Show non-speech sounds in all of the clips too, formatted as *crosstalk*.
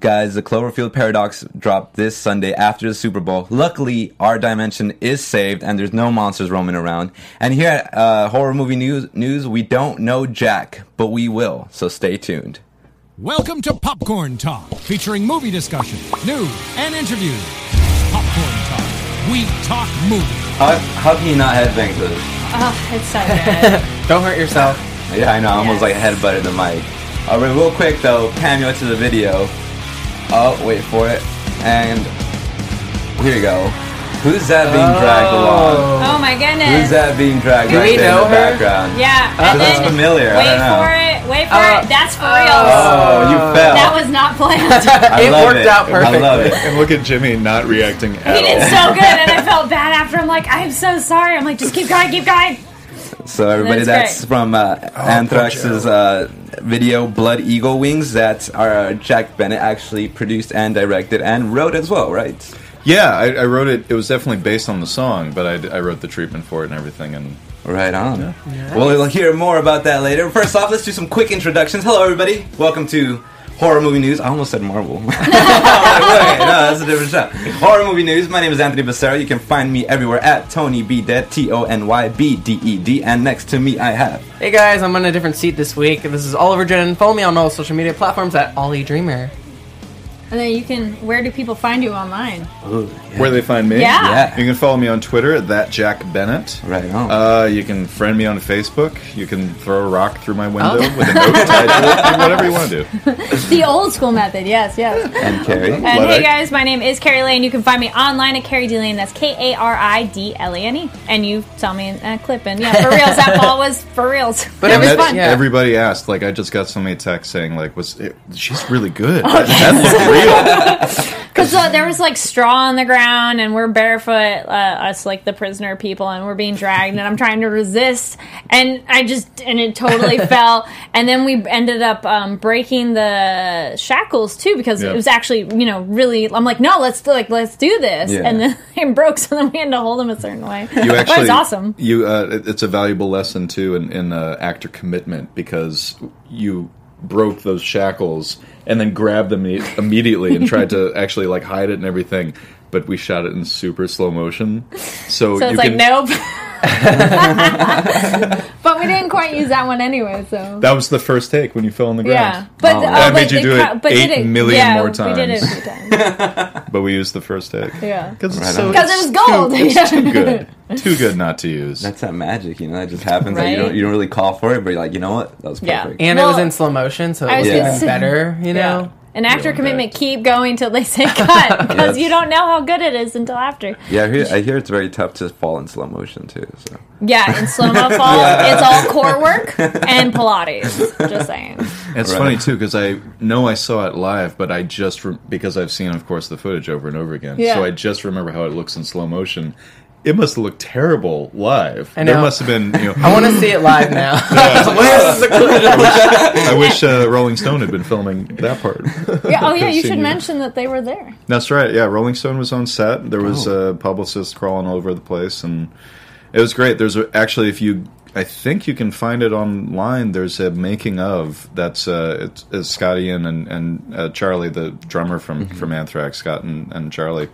Guys, the Cloverfield Paradox dropped this Sunday after the Super Bowl. Luckily, our dimension is saved and there's no monsters roaming around. And here at uh, Horror Movie News, News, we don't know Jack, but we will, so stay tuned. Welcome to Popcorn Talk, featuring movie discussion, news, and interviews. Popcorn Talk. We talk movies. How, how can you not headbang to this? Oh, it's so *laughs* good. Don't hurt yourself. Yeah, I know. I almost like headbutted the mic. All right, real quick though, cameo to the video. Oh, wait for it. And here you go. Who's that being dragged along? oh my goodness. Who's that being dragged Do right we there know in the her? background? Yeah. Uh, that's then familiar. I Wait don't know. for it. Wait for Uh, it. That's for real. Oh, you fell. That was not planned. *laughs* It worked it. out I love perfectly. it. And look at Jimmy not reacting at all. he did so good, and I *laughs* felt bad after. I'm like, I'm so sorry. I'm like, just keep going, keep going. So everybody, That's that's, from uh, Anthrax's uh, video "Blood Eagle Wings" that our Jack Bennett actually produced and directed and wrote as well, right? Yeah, I, I wrote it. It was definitely based on the song, but I, I wrote the treatment for it and everything. And Right on. Well, we'll hear more about that later. First off, let's do some quick introductions. Hello, everybody. Welcome to Horror Movie News. I almost said Marvel. *laughs* *laughs* Like, wait, no, that's a different show. Horror Movie News. My name is Anthony Becerra. You can find me everywhere at Tony B Dead, T O N Y B D E D. And next to me, I have. Hey guys, I'm on a different seat this week. This is Oliver Jen. Follow me on all social media platforms at Ollie Dreamer. And then you can. Where do people find you online? where they find me? Yeah. Yeah. You can follow me on Twitter at that Jack Bennett. Right on. Uh, you can friend me on Facebook. You can throw a rock through my window Oh. with a note tied to it. *laughs* Whatever you want to do. The old school method. Yes, yes. and Kari. And What hey guys, my name is Kari Lane. You can find me online at Kari D Lane. That's K A R I D L A N E. And you saw me in a clip. And yeah, for reals, that ball was for reals. *laughs* But it it was was fun. yeah. Everybody asked. Like, I just got so many texts saying, like, "Was it, she's really good? Oh, That, that looked *laughs* real." *laughs* Because uh, there was like straw on the ground, and we're barefoot, uh, us like the prisoner people, and we're being dragged, and I'm trying to resist, and I just and it totally *laughs* fell, and then we ended up um, breaking the shackles too because Yeah. it was actually you know really. I'm like, no, let's like let's do this, Yeah. and then *laughs* it broke, so then we had to hold them a certain way. You actually, but it's awesome. You, uh, it's a valuable lesson too in, in uh, actor commitment because you broke those shackles and then grabbed them immediately and tried to *laughs* actually like hide it and everything. But we shot it in super slow motion, so, So you it's like can. nope. *laughs* *laughs* but we didn't quite use that one anyway, so. That was the first take when you fell on the ground. yeah, ground. but Oh, that but made you do ca- it but did eight it- million yeah, more We did it a times. few times. *laughs* But we used the first take. Yeah. Because Right it's, so, it was gold. Too, it's too good. *laughs* Too good not to use. That's that magic, you know, that just happens. Like, you, don't, you don't really call for it, but you're like, you know what? That was Yeah. perfect. And it was in slow motion, so it was was gonna even better, you know? Yeah. An actor Going commitment back. keep going till they say cut *laughs* because Yes. you don't know how good it is until after. Yeah, I hear, I hear it's very tough to fall in slow motion, too. So Yeah, in slow mo *laughs* fall, it's all core work and Pilates. Just saying. It's Right. funny too because I know I saw it live, but I just re- because I've seen, of course, the footage over and over again. Yeah. So I just remember how it looks in slow motion. It must have looked terrible live. I There must have been. You know, *laughs* I want to see it live now. *laughs* *laughs* Where's the I wish uh, Rolling Stone had been filming that part. Yeah, oh yeah, you should you. mention that they were there. That's right. Yeah, Rolling Stone was on set. There was Oh. a publicist crawling all over the place, and it was great. There's a, actually, if you, I think you can find it online. There's a making of that's uh, it's, it's Scotty and and, and uh, Charlie, the drummer from from Anthrax, Scott and, and Charlie.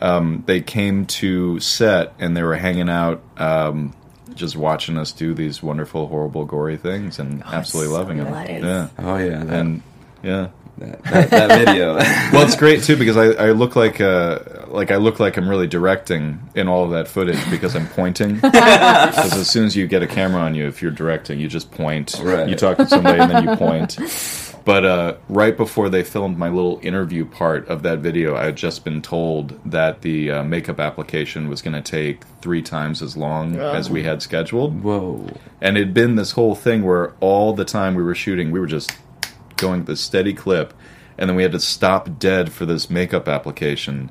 Um, they came to set and they were hanging out. Um, just watching us do these wonderful, horrible, gory things, and absolutely so loving nice. it. Yeah, Oh, yeah. That, and yeah, that, that, that video. *laughs* well, it's great too because I, I look like uh, like I look like I'm really directing in all of that footage because I'm pointing. *laughs* Because as soon as you get a camera on you, if you're directing, you just point. Right. You talk to somebody and then you point. *laughs* But uh, right before they filmed my little interview part of that video, I had just been told that the uh, makeup application was going to take three times as long as we had scheduled. Whoa. And it'd been this whole thing where all the time we were shooting, we were just going the steady clip, and then we had to stop dead for this makeup application.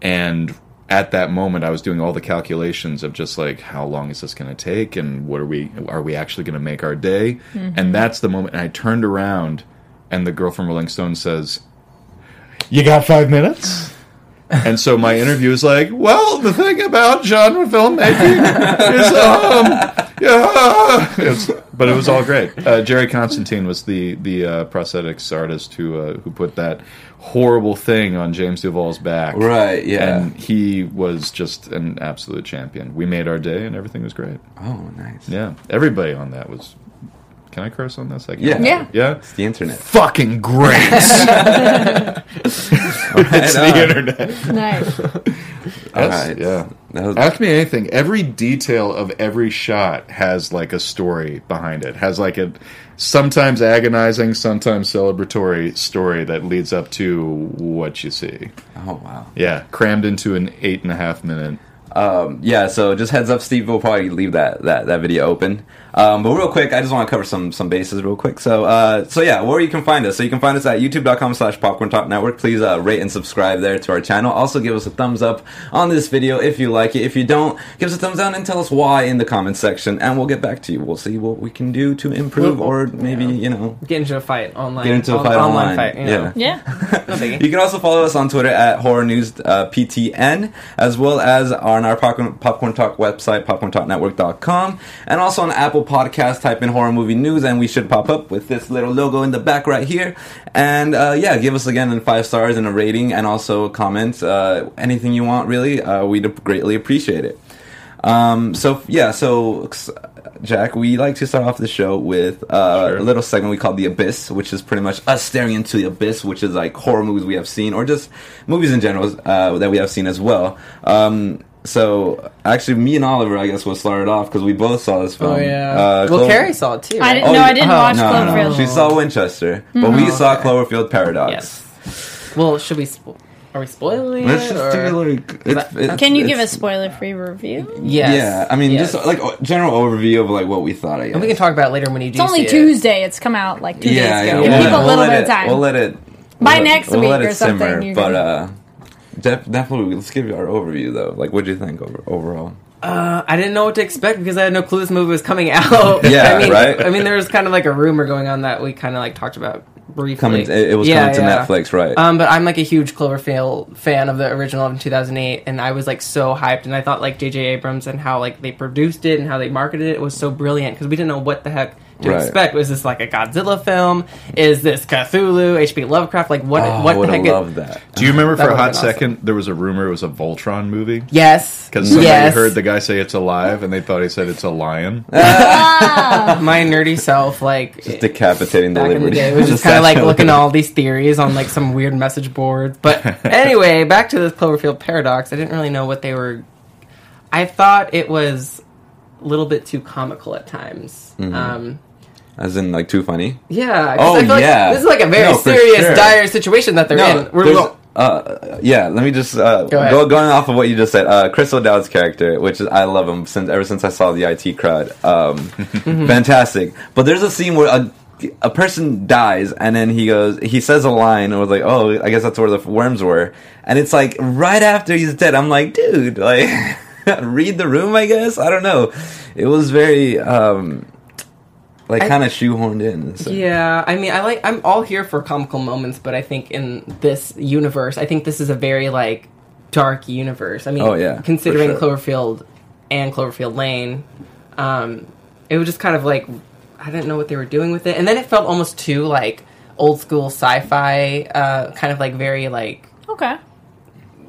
And at that moment, I was doing all the calculations of just like how long is this going to take, and what are we are we actually going to make our day? And that's the moment. And I turned around, and the girl from Rolling Stone says, "You got five minutes." And so my interview is like, well, the thing about genre filmmaking is, um, yeah. It was- but it was all great. Uh, Jerry Constantine was the the uh, prosthetics artist who uh, who put that horrible thing on James Duval's back. Right, yeah. And he was just an absolute champion. We made our day, and everything was great. Oh, nice. Yeah, everybody on that was. Can I curse on this? I. Yeah. Yeah. Yeah. It's the internet. Fucking great. *laughs* *laughs* it's Right the on. internet. Nice. *laughs* All That's- right. Yeah. Was, Ask me anything. Every detail of every shot has like a story behind it. Has like a sometimes agonizing, sometimes celebratory story that leads up to what you see. oh, wow. Yeah, crammed into an eight and a half minute. Um, yeah, so just heads up, Steve will probably leave that, that, that video open. Um, but real quick, I just want to cover some some bases real quick. So uh, so yeah, where you can find us. So you can find us at youtube.com slash popcorn talk network. Please uh, rate and subscribe there to our channel. Also give us a thumbs up on this video if you like it. If you don't, give us a thumbs down and tell us why in the comments section and we'll get back to you. We'll see what we can do to improve Well, or maybe, yeah. you know, Get into a fight online. get into a On- fight online. fight. You know. Yeah. Yeah. *laughs* No biggie. You can also follow us on Twitter at Horror News uh, PTN, as well as on our Popcorn, Popcorn Talk website, popcorntalknetwork.com, and also on Apple Podcast. Type in Horror Movie News, and we should pop up with this little logo in the back right here. And uh, yeah, give us again in five stars and a rating, and also a comment. Uh, anything you want, really. Uh, we'd greatly appreciate it. Um, so yeah, so Jack, we like to start off the show with uh, Sure. a little segment we call the Abyss, which is pretty much us staring into the abyss, which is like horror movies we have seen, or just movies in general uh, that we have seen as well. Um, so actually, me and Oliver, I guess, will start it off because we both saw this film. Oh yeah. Uh, well, Clo- Kari saw it too. I didn't. Oh, no, you- I didn't oh, watch No, no, no. Cloverfield. She saw Winchester, but we Oh, saw okay. Cloverfield Paradox. Yes. Well, should we? Spo- are we spoiling Let's it? just or- do like. It's, it's, Can you give a spoiler-free review? Yes. Yeah, I mean, Yes. just like a general overview of like what we thought. I guess. And we can talk about it later when you do. It's only see it. Tuesday. It's come out like two yeah, days yeah. ago. Give we'll- people a we'll little bit it- of time. We'll let it By we'll next let, we'll week let or it something, simmer, you but can- uh, def- definitely let's give you our overview though. Like, what do you think over, overall? Uh, I didn't know what to expect because I had no clue this movie was coming *laughs* out. Yeah, I mean, right? I mean, there was kind of like a rumor going on that we kind of like talked about briefly. Coming, it, it was Yeah, coming to yeah. Netflix, right? Um, but I'm like a huge Cloverfield fan of the original in 2008, and I was like so hyped, and I thought like J.J. Abrams and how like they produced it and how they marketed it was so brilliant because we didn't know what the heck to Right. expect. Was this like a Godzilla film? Is this Cthulhu, H.P. Lovecraft? Like what? oh, what I would the have heck? loved that. Do you remember That for a hot been awesome. second there was a rumor it was a Voltron movie? yes, Because somebody yes. heard the guy say it's alive and they thought he said it's a lion. *laughs* my nerdy self like Just decapitating the back in the day. It was just kind of like looking at all these theories on like some weird message boards. But *laughs* anyway, back to this Cloverfield paradox. I didn't really know what they were. I thought it was a little bit too comical at times. Mm-hmm. Um, As in, like, too funny. yeah. 'cause Oh, I feel like yeah. This is like a very No, serious, sure. dire situation that they're in. We're there's- uh, yeah. Let me just uh, Go ahead. go going off of what you just said. Uh, Chris O'Dowd's character, which is I love him since ever since I saw the IT crowd. Um, *laughs* Mm-hmm. fantastic. But there's a scene where a a person dies and then he goes he says a line and was like oh i guess that's where the worms were and it's like right after he's dead i'm like dude like *laughs* read the room i guess i don't know it was very um like kind of shoehorned in so. Yeah, I mean, I like. I'm all here for comical moments, but I think in this universe, I think this is a very like dark universe. I mean, Oh, yeah, considering sure. Cloverfield and Cloverfield Lane, um, it was just kind of like I didn't know what they were doing with it, and then it felt almost too like old school sci-fi, uh, kind of like very like Okay.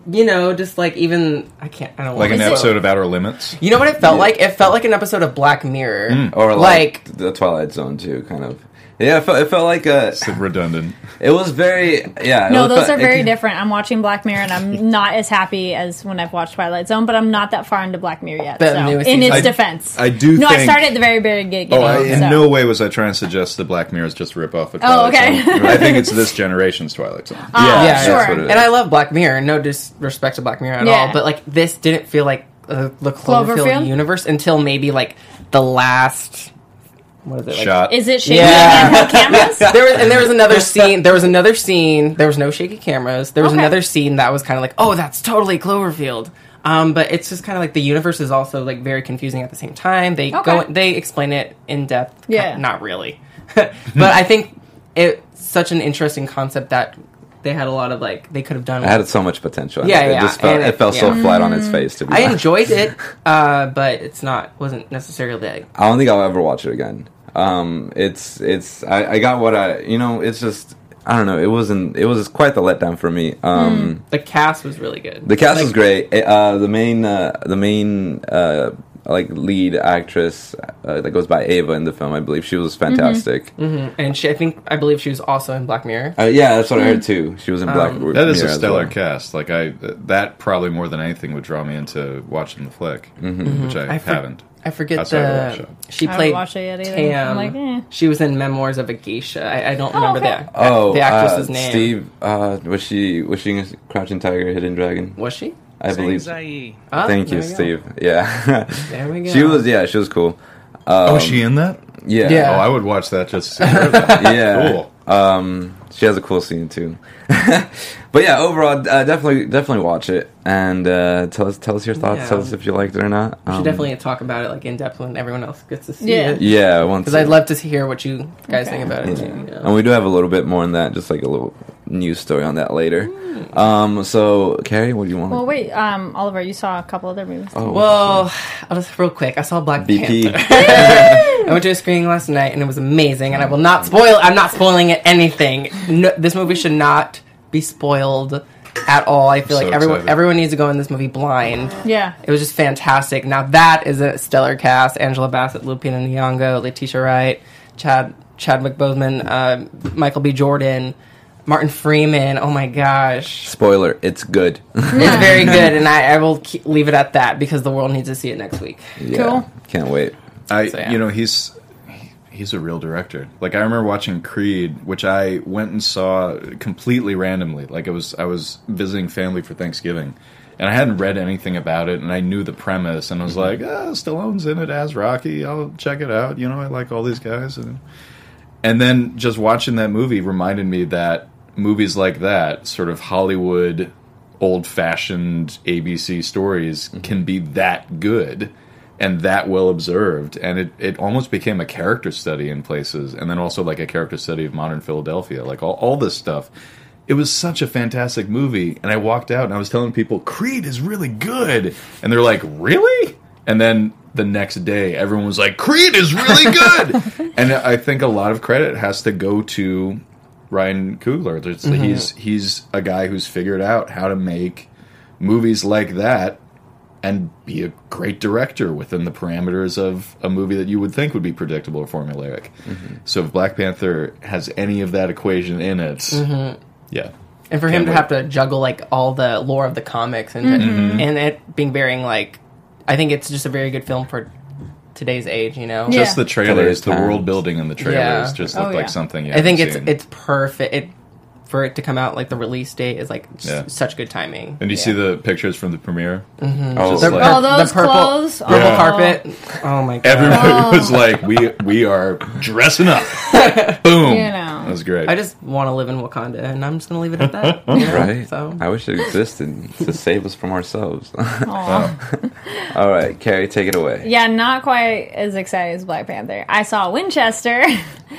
You know, just like even I can't. I don't Like an to episode of Outer Limits. You know what it felt Yeah. like? It felt like an episode of Black Mirror, mm. or like like, the twilight zone too kind of yeah it felt, it felt like a It's redundant. it was very yeah it No, was- those are it- very different. I'm watching Black Mirror, and I'm *laughs* not as happy as when I've watched Twilight Zone, but I'm not that far into Black Mirror yet. The so, in season. its I- defense, I do No, I started at the very, very beginning. Oh, I, in so. no way was I trying to suggest that Black Mirror is just a rip-off of Oh, okay. Zone. *laughs* I think it's this generation's Twilight Zone. Ah, yeah, sure. that's what it is. And I love Black Mirror. No disrespect to Black Mirror at Yeah. all, but like this didn't feel like uh, the Cloverfield, Cloverfield? universe until maybe like the last. What is it? Like, Shot. Is it shaky Yeah. cameras? *laughs* There was and there was another scene. There was another scene. There was no shaky cameras. There was Okay. another scene that was kind of like, oh, that's totally Cloverfield. Um, but it's just kind of like the universe is also like very confusing at the same time. They go, they explain it in depth. Yeah. not really. *laughs* but I think it's such an interesting concept that they had a lot of like they could have done. It had so much potential. Yeah, it yeah, just felt, and it, it- felt so yeah. flat on its face. To be I honest. enjoyed it, uh, but it's not wasn't necessarily like I don't think I'll ever watch it again. Um, it's it's I, I got what I you know it's just I don't know it wasn't it was quite the letdown for me. Um, the cast was really good. The cast Like, was great. Uh, the main uh, the main uh, like lead actress uh, that goes by Ava in the film, I believe she was fantastic. mhm. and she I think I believe she was also in Black Mirror. Uh, yeah, that's what I heard too. She was in Black. Um, That is Mirror a stellar well. cast. Like I, that probably more than anything would draw me into watching the flick, which I, I for- haven't. I forget Outside the that she I played watched it yet either. Tam. Like, eh. She was in Memoirs of a Geisha. I, I don't remember okay. the Oh, the actress's uh, name. Steve. Uh, was she was she in Crouching Tiger, Hidden Dragon? was she? I believe. Zai. Ah, Thank you, there we go. Steve. Yeah, There we *laughs* go. she was. Yeah, she was cool. oh, is she in that? Yeah, Yeah. Oh, I would watch that just to see *laughs* her. yeah. Cool. Um, she has a cool scene too. *laughs* but yeah, overall, uh, definitely, definitely watch it and uh, tell us, tell us your thoughts. Yeah. Tell us if you liked it or not. We should Um, definitely talk about it like in depth when everyone else gets to see Yeah. it. Yeah, once Because I'd love to hear what you guys Okay. think about it. Yeah. Too, you know? And we do have a little bit more on that, just like a little news story on that later. Um, so Kari, what do you want? Well, wait, um, Oliver, you saw a couple other movies. Oh, Well, I'll just real quick. I saw Black BP. Panther. *laughs* I went to a screening last night and it was amazing. And I will not spoil. I'm not spoiling it anything. No, this movie should not be spoiled at all. I feel So like everyone excited. everyone needs to go in this movie blind. Yeah. It was just fantastic. Now that is a stellar cast: Angela Bassett, Lupita Nyong'o, Letitia Wright, Chad Chadwick Boseman, uh, Michael B. Jordan, Martin Freeman. Oh my gosh, Spoiler: It's good. it's very good, *laughs* and I, I will keep, leave it at that because the world needs to see it next week. yeah, Cool. Can't wait. I, So, yeah. you know, he's he's a real director. Like I remember watching Creed, which I went and saw completely randomly. Like it was I was visiting family for Thanksgiving, and I hadn't read anything about it, and I knew the premise, and I was like, ah, Stallone's in it as Rocky. I'll check it out. You know, I like all these guys, and and then just watching that movie reminded me that movies like that, sort of Hollywood, old fashioned ABC stories, mm-hmm. can be that good and that well observed. And it, it almost became a character study in places, and then also like a character study of modern Philadelphia, like all, all this stuff. It was such a fantastic movie, and I walked out and I was telling people, Creed is really good. And they're like, Really? And then the next day, everyone was like, Creed is really good. *laughs* and I think a lot of credit has to go to Ryan Coogler. There's- mm-hmm. He's he's a guy who's figured out how to make movies like that and be a great director within the parameters of a movie that you would think would be predictable or formulaic. Mm-hmm. So if Black Panther has any of that equation in it, mm-hmm. yeah. And for him Can't to wait. have to juggle like all the lore of the comics and and it being very like, I think it's just a very good film for today's age. You know, Yeah. Just the trailers, the world building in the trailers Yeah. just Oh, look yeah. like something. You I think haven't it's seen. it's perfect. It for it to come out like the release date is like s- Yeah. such good timing. And you Yeah. see the pictures from the premiere? Oh, Just The- like- Oh, those the purple, clothes. purple Yeah. carpet. Oh, oh my god! Everybody was like, "We we are dressing up." *laughs* Boom! You know. That was great. I just want to live in Wakanda, and I'm just gonna leave it at that. *laughs* you know? right. So I wish it existed to save us from ourselves. *laughs* Aw. *laughs* All right, Kari, take it away. Yeah, not quite as excited as Black Panther. I saw Winchester.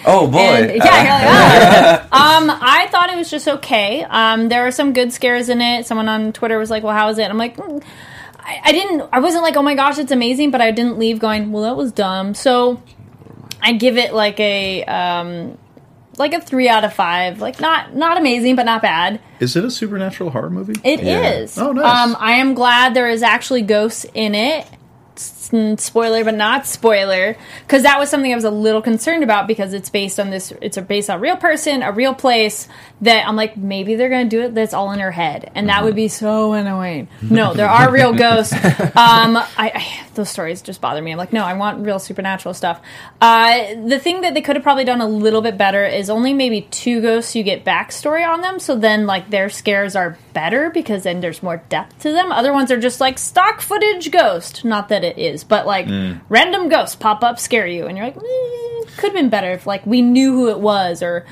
Oh boy. And, yeah, you're like, "Ah." um, I thought it was just okay. Um, there were some good scares in it. Someone on Twitter was like, "Well, how is it?" I'm like, mm, I, I didn't. I wasn't like, "Oh my gosh, it's amazing," but I didn't leave going, "Well, that was dumb." So I give it like a um, like a three out of five. Like not not amazing, but not bad. Is it a supernatural horror movie? It is. Yeah. Oh, nice. Um, I am glad there is actually ghosts in it. Spoiler, but not spoiler, because that was something I was a little concerned about because it's based on this. It's a based on a real person, a real place. That I'm like, maybe they're gonna do it. That's all in her head, and that would be so annoying. No, there are real *laughs* ghosts. Um, I, I those stories just bother me. I'm like, no, I want real supernatural stuff. Uh, the thing that they could have probably done a little bit better is only maybe two ghosts you get backstory on them, so then like their scares are better because then there's more depth to them. Other ones are just like stock footage ghost. Not that it is, but like random ghosts pop up, scare you, and you're like, eh, could have been better if like we knew who it was or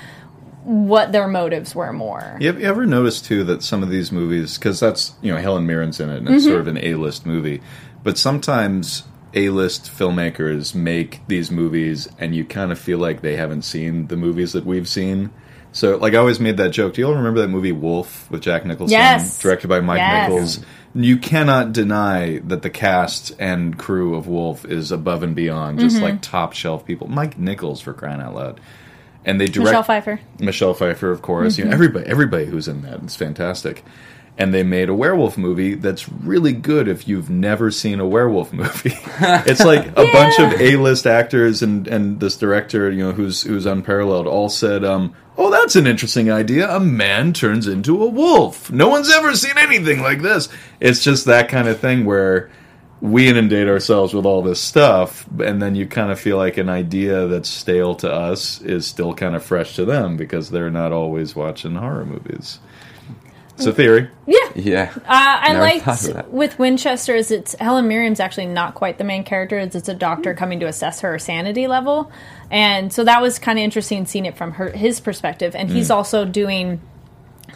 what their motives were more. You, you ever notice too that some of these movies, because that's you know Helen Mirren's in it, and it's sort of an A-list movie, but sometimes A-list filmmakers make these movies, and you kind of feel like they haven't seen the movies that we've seen. So, like, I always made that joke. Do you all remember that movie Wolf with Jack Nicholson, Yes. directed by Mike Yes. Nichols? You cannot deny that the cast and crew of Wolf is above and beyond, just Mm-hmm. like top shelf people. Mike Nichols, for crying out loud, and they direct Michelle Pfeiffer. Michelle Pfeiffer, of course. You know, everybody, everybody who's in that is fantastic. And they made a werewolf movie that's really good if you've never seen a werewolf movie. *laughs* it's like a bunch of A-list actors and, and this director, you know, who's who's unparalleled, all said, um, "Oh, that's an interesting idea. A man turns into a wolf. No one's ever seen anything like this." It's just that kind of thing where we inundate ourselves with all this stuff, and then you kind of feel like an idea that's stale to us is still kind of fresh to them because they're not always watching horror movies. It's a theory. Yeah. Yeah. Uh, I Never thought liked of that. with Winchester's. It's Helen Mirren's actually not quite the main character. It's, it's a doctor coming to assess her sanity level, and so that was kind of interesting seeing it from her his perspective. And he's also doing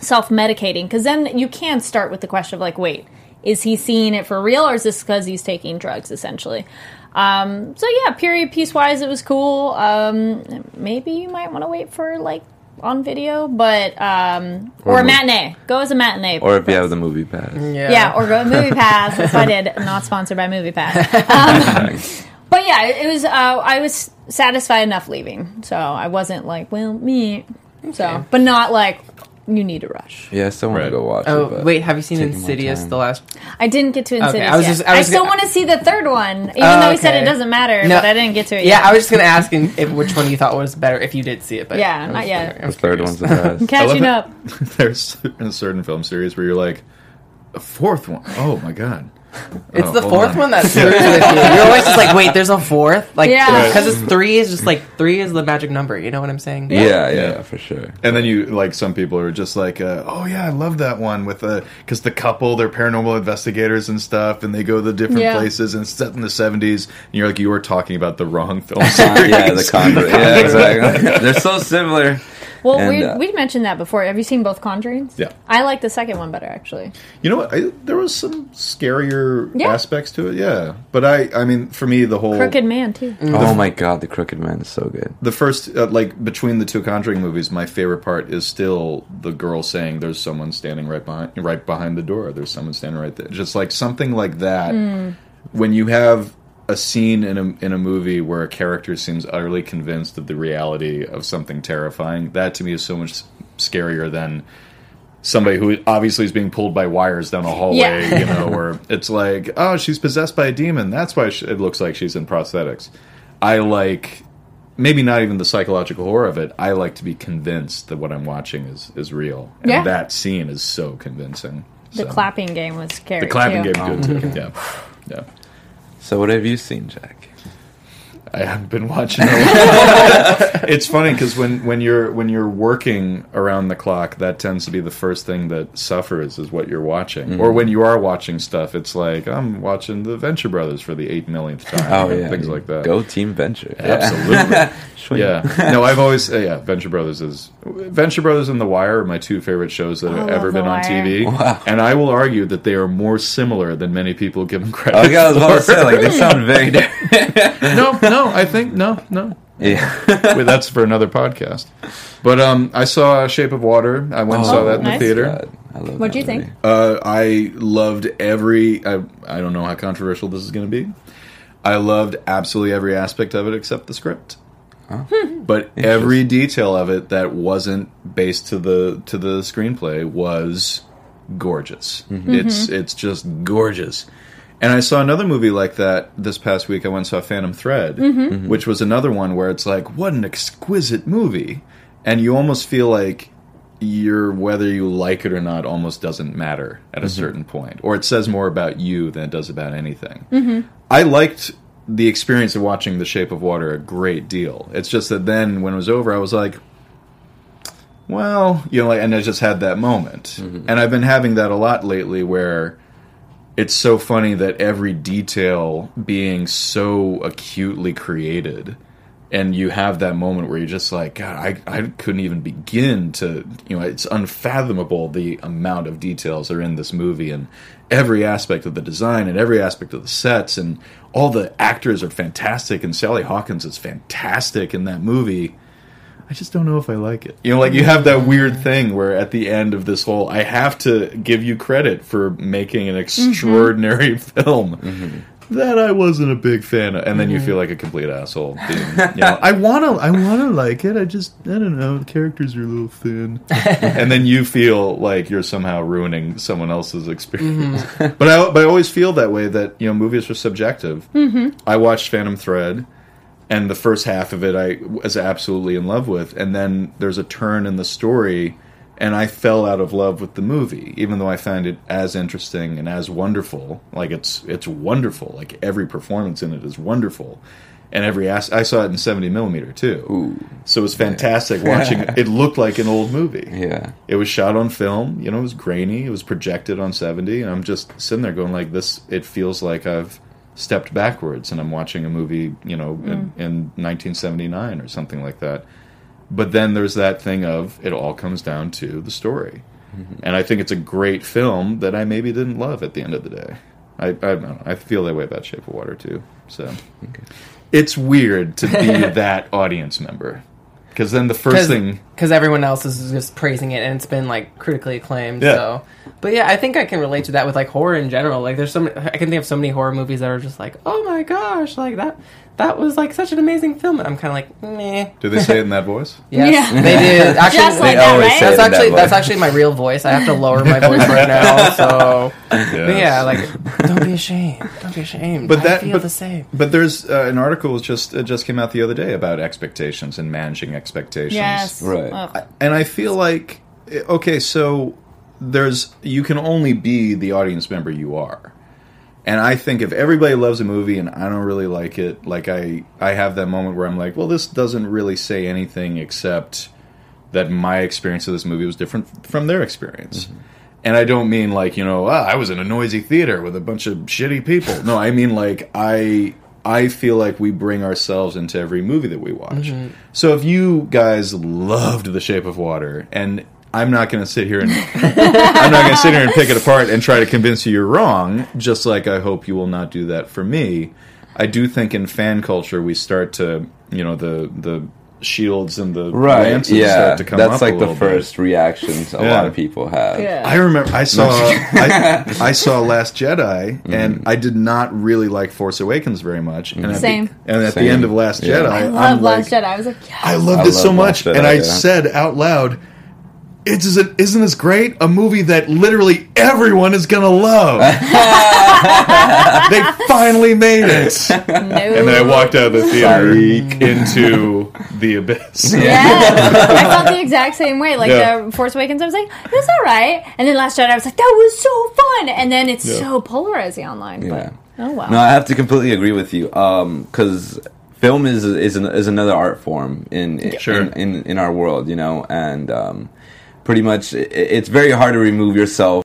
self medicating because then you can start with the question of like, wait, is he seeing it for real or is this because he's taking drugs essentially? Um, so yeah, period piece wise, it was cool. Um, maybe you might want to wait for like on video, but um, or, Or a matinee. Go as a matinee. Or if you have the movie pass. Yeah. Yeah, or go to Movie *laughs* Pass. That's what I did. Not sponsored by Movie Pass. Um, *laughs* but yeah, it was. Uh, I was satisfied enough leaving, so I wasn't like, well, me. So, but not like you need a rush. Yeah, I still want Right. to go watch it. Oh but wait, have you seen Insidious? The last. I didn't get to Insidious I was just- I I, still gonna- want to see the third one, even Oh, though he said it doesn't matter. No. But I didn't get to it. Yeah, yet. I was just gonna ask if which one you thought was better if you did see it, but Yeah, was- not yet. The third one's the *laughs* best. I catching up. *laughs* There's a certain film series where you're like, a fourth one. Oh my god. It's Oh, the fourth on. one that *laughs* screws with you. You're always just like, wait, there's a fourth, like, Yeah. because it's three is just like three is the magic number. You know what I'm saying? Yeah, yeah, Yeah. for sure. And then you like some people are just like, uh, oh yeah, I love that one with the because the couple they're paranormal investigators and stuff, and they go to different Yeah. places and it's set in the seventies. And you're like, you were talking about the wrong *laughs* film series. yeah, the Conjuring. *laughs* Yeah, exactly. They're so similar. Well, And, we uh, we mentioned that before. Have you seen both Conjurings? Yeah. I like the second one better, actually. You know what? I, there was some scarier Yeah. aspects to it. Yeah, but I, I mean, for me, the whole Crooked Man too. Oh my god, the Crooked Man is so good. the first uh, like between the two conjuring movies my favorite part is still the girl saying there's someone standing right behind right behind the door there's someone standing right there just like something like that when you have a scene in a in a movie where a character seems utterly convinced of the reality of something terrifying that to me is so much scarier than somebody who obviously is being pulled by wires down a hallway, Yeah. you know, *laughs* where it's like, oh, she's possessed by a demon. That's why she, it looks like she's in prosthetics. I like maybe not even the psychological horror of it. I like to be convinced that what I'm watching is is real, and Yeah. that scene is so convincing. The So- clapping game was scary. the clapping too. game, good oh. too. Yeah, yeah. So what have you seen, Jack? I haven't been watching. A *laughs* it's funny because when, when you're when you're working around the clock, that tends to be the first thing that suffers is what you're watching. Mm-hmm. Or when you are watching stuff, it's like I'm watching the Venture Brothers for the eight millionth time. Oh yeah, things dude. like that. Go Team Venture. Absolutely. *laughs* Yeah. No, I've always uh, yeah. Venture Brothers is Venture Brothers and The Wire are my two favorite shows that have ever The been on TV, Wow. and I will argue that they are more similar than many people give them credit. Oh, yeah, I was about to say like they sound very *laughs* different. no, no, I think no, no. yeah. Wait, that's for another podcast. But um, I saw Shape of Water. I went and saw Oh, that in nice. the theater. God, I love What'd that you think? movie. Uh, I loved every. I, I don't know how controversial this is going to be. I loved absolutely every aspect of it except the script. *laughs* But every detail of it that wasn't based to the to the screenplay was gorgeous. It's it's just gorgeous. And I saw another movie like that this past week. I went and saw Phantom Thread, mm-hmm. Mm-hmm. which was another one where it's like, what an exquisite movie, and you almost feel like your whether you like it or not almost doesn't matter at a mm-hmm. certain point, or it says more about you than it does about anything. I liked the experience of watching The Shape of Water a great deal. It's just that then when it was over, I was like, well, you know, like, and I just had that moment, and I've been having that a lot lately where it's so funny that every detail being so acutely created and you have that moment where you're just like god I, I couldn't even begin to you know it's unfathomable the amount of details are in this movie and every aspect of the design and every aspect of the sets and all the actors are fantastic and sally hawkins is fantastic in that movie I just don't know if I like it. You know, like you have that weird thing where at the end of this whole, I have to give you credit for making an mm-hmm. extraordinary *laughs* film mm-hmm. that I wasn't a big fan of, and then you mm-hmm. feel like a complete asshole. *laughs* Being, you know, I wanna, I wanna like it. I just, I don't know. The characters are a little thin, *laughs* and then you feel like you're somehow ruining someone else's experience. but I, but I always feel that way. That you know, movies are subjective. I watched Phantom Thread and the first half of it I was absolutely in love with, and then there's a turn in the story, and I fell out of love with the movie, even though I found it as interesting and as wonderful. Like it's it's wonderful. Like every performance in it is wonderful, and every as- I saw it in 70 millimeter too, Ooh. so it was fantastic watching. *laughs* it. It looked like an old movie. Yeah. It was shot on film, you know, it was grainy, it was projected on 70, and I'm just sitting there going like this it feels like I've stepped backwards and I'm watching a movie, you know, in, mm. in 1979 or something like that. But then there's that thing of it all comes down to the story. Mm-hmm. And I think it's a great film that I maybe didn't love at the end of the day. I I, don't know, I feel that way about Shape of Water too. So it's weird to be *laughs* that audience member. Because then the first thing because everyone else is just praising it and it's been like critically acclaimed. Yeah. So, but yeah, I think I can relate to that with like horror in general. Like, there's some I can think of so many horror movies that are just like, oh my gosh, like that that was like such an amazing film, and I'm kind of like, meh. do they say it in that voice? *laughs* Yes, Yeah. they do. Actually, Just like They that, always right? say it that's in that actually voice. that's actually my real voice. I have to lower my voice right *laughs* now. So, but Yes. yeah, like don't be ashamed. Don't be ashamed. But I that- feel but- the same. But there's uh, an article just it just came out the other day about expectations and managing expectations. Yes. Right. Ugh. And I feel like eh, okay, so there's you can only be the audience member you are. And I think if everybody loves a movie and I don't really like it, like I I have that moment where I'm like, well, this doesn't really say anything except that my experience of this movie was different from their experience. And I don't mean like, you know, ah, I was in a noisy theater with a bunch of shitty people. No, I mean like I I feel like we bring ourselves into every movie that we watch. So if you guys loved The Shape of Water and I'm not going to sit here and *laughs* I'm not going to sit here and pick it apart and try to convince you you're wrong, just like I hope you will not do that for me. I do think in fan culture we start to, you know, the the shields and the Right. lances Yeah. start to come That's up a like the little bit. first reactions a Yeah. lot of people have. Yeah. I remember I saw I, I saw Last Jedi mm. and I did not really like Force Awakens very much. And at Same. The, and at the end of Last Yeah. Jedi, I I'm love Last like, Jedi. I was like, yes. I loved I it so love much, Jedi, and I yeah. said out loud, "It's isn't, isn't this great? A movie that literally everyone is gonna love." *laughs* they finally made it, no. and then I walked out of the theater into the abyss. *laughs* Yeah, I felt the exact same way. Like Yeah. the Force Awakens, I was like, it was all right, and then Last Jedi, I was like, that was so fun, and then it's Yeah. so polarizing online. Yeah. But oh wow, No, I have to completely agree with you. Um, because film is is an, is another art form in Sure. in, in in our world, you know, and um, pretty much it's very hard to remove yourself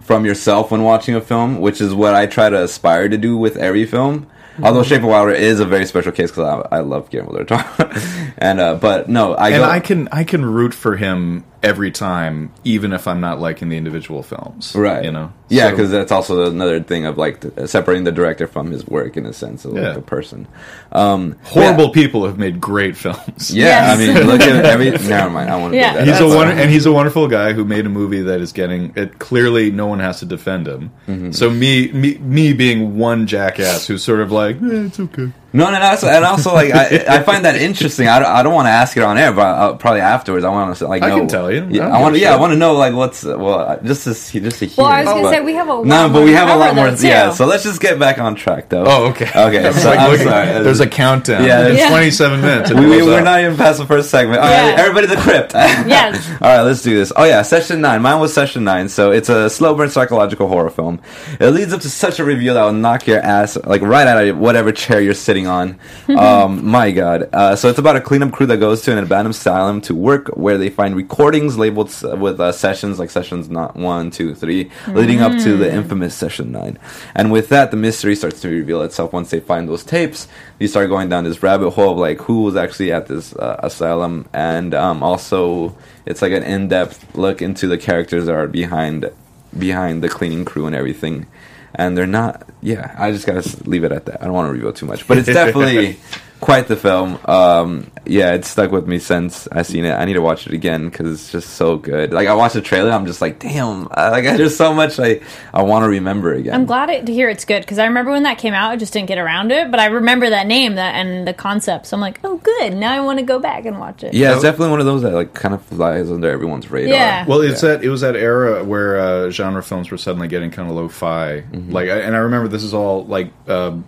from yourself when watching a film, which is what I try to aspire to do with every film. Although Shape of Water is a very special case because I, I love Guillermo del Toro, *laughs* and uh, but no, I And go, I can I can root for him every time, even if I'm not liking the individual films. right, You know. yeah, So- because that's also another thing of like th- separating the director from his work in a sense of like Yeah. a person. Um, horrible people have made great films. Yeah, Yes. I mean, look at every. *laughs* Never mind. I want to. Yeah. That. He's a That's wonder- and he's a wonderful guy who made a movie that is getting it. Clearly, no one has to defend him. Mm-hmm. So me, me, me being one jackass who's sort of like, eh, it's okay. No, no, no. Also, and also, like, I, *laughs* I find that interesting. I don't, I don't want to ask it on air, but I'll, probably afterwards, I want to like. I know, can tell you. Yeah, I want. give to. a Yeah, I want to know like what's uh, well, uh, just to see, just to hear. Well, I was gonna but- say, we have a lot no, but we have a lot more. though, yeah, so let's just get back on track, though. Oh, okay. Okay, *laughs* so like I'm sorry. There's a countdown. Yeah, It's Yeah. 27 *laughs* minutes. We, we, goes we're up. not even past the first segment. All right, Yeah. everybody, the crypt. Yes. All right, let's do this. Oh yeah, session nine. Mine was session nine. So it's a slow burn psychological horror film. It leads up to such a reveal that will knock your ass like right out of whatever chair you're sitting on. um, *laughs* my God. Uh, so it's about a cleanup crew that goes to an abandoned asylum to work, where they find recordings labeled s- with uh, sessions like sessions not one, two, three, leading up to the infamous session nine. And with that, the mystery starts to reveal itself once they find those tapes. You start going down this rabbit hole of like who was actually at this uh, asylum, and um, also it's like an in-depth look into the characters that are behind behind the cleaning crew and everything. And they're not. Yeah, I just gotta leave it at that. I don't want to reveal too much, but it's definitely *laughs* quite the film. Um, yeah, it's stuck with me since I seen it. I need to watch it again because it's just so good. Like I watched the trailer, I'm just like, damn, *laughs* I, like there's so much I I want to remember again. I'm glad it, to hear it's good because I remember when that came out, I just didn't get around it, but I remember that name that and the concept. So I'm like, oh, good. Now I want to go back and watch it. Yeah, it's definitely one of those that like kind of flies under everyone's radar. Yeah. Well, it's that it was that era where uh, genre films were suddenly getting kind of lo-fi. Mm-hmm. Like, and I remember this is all like uh,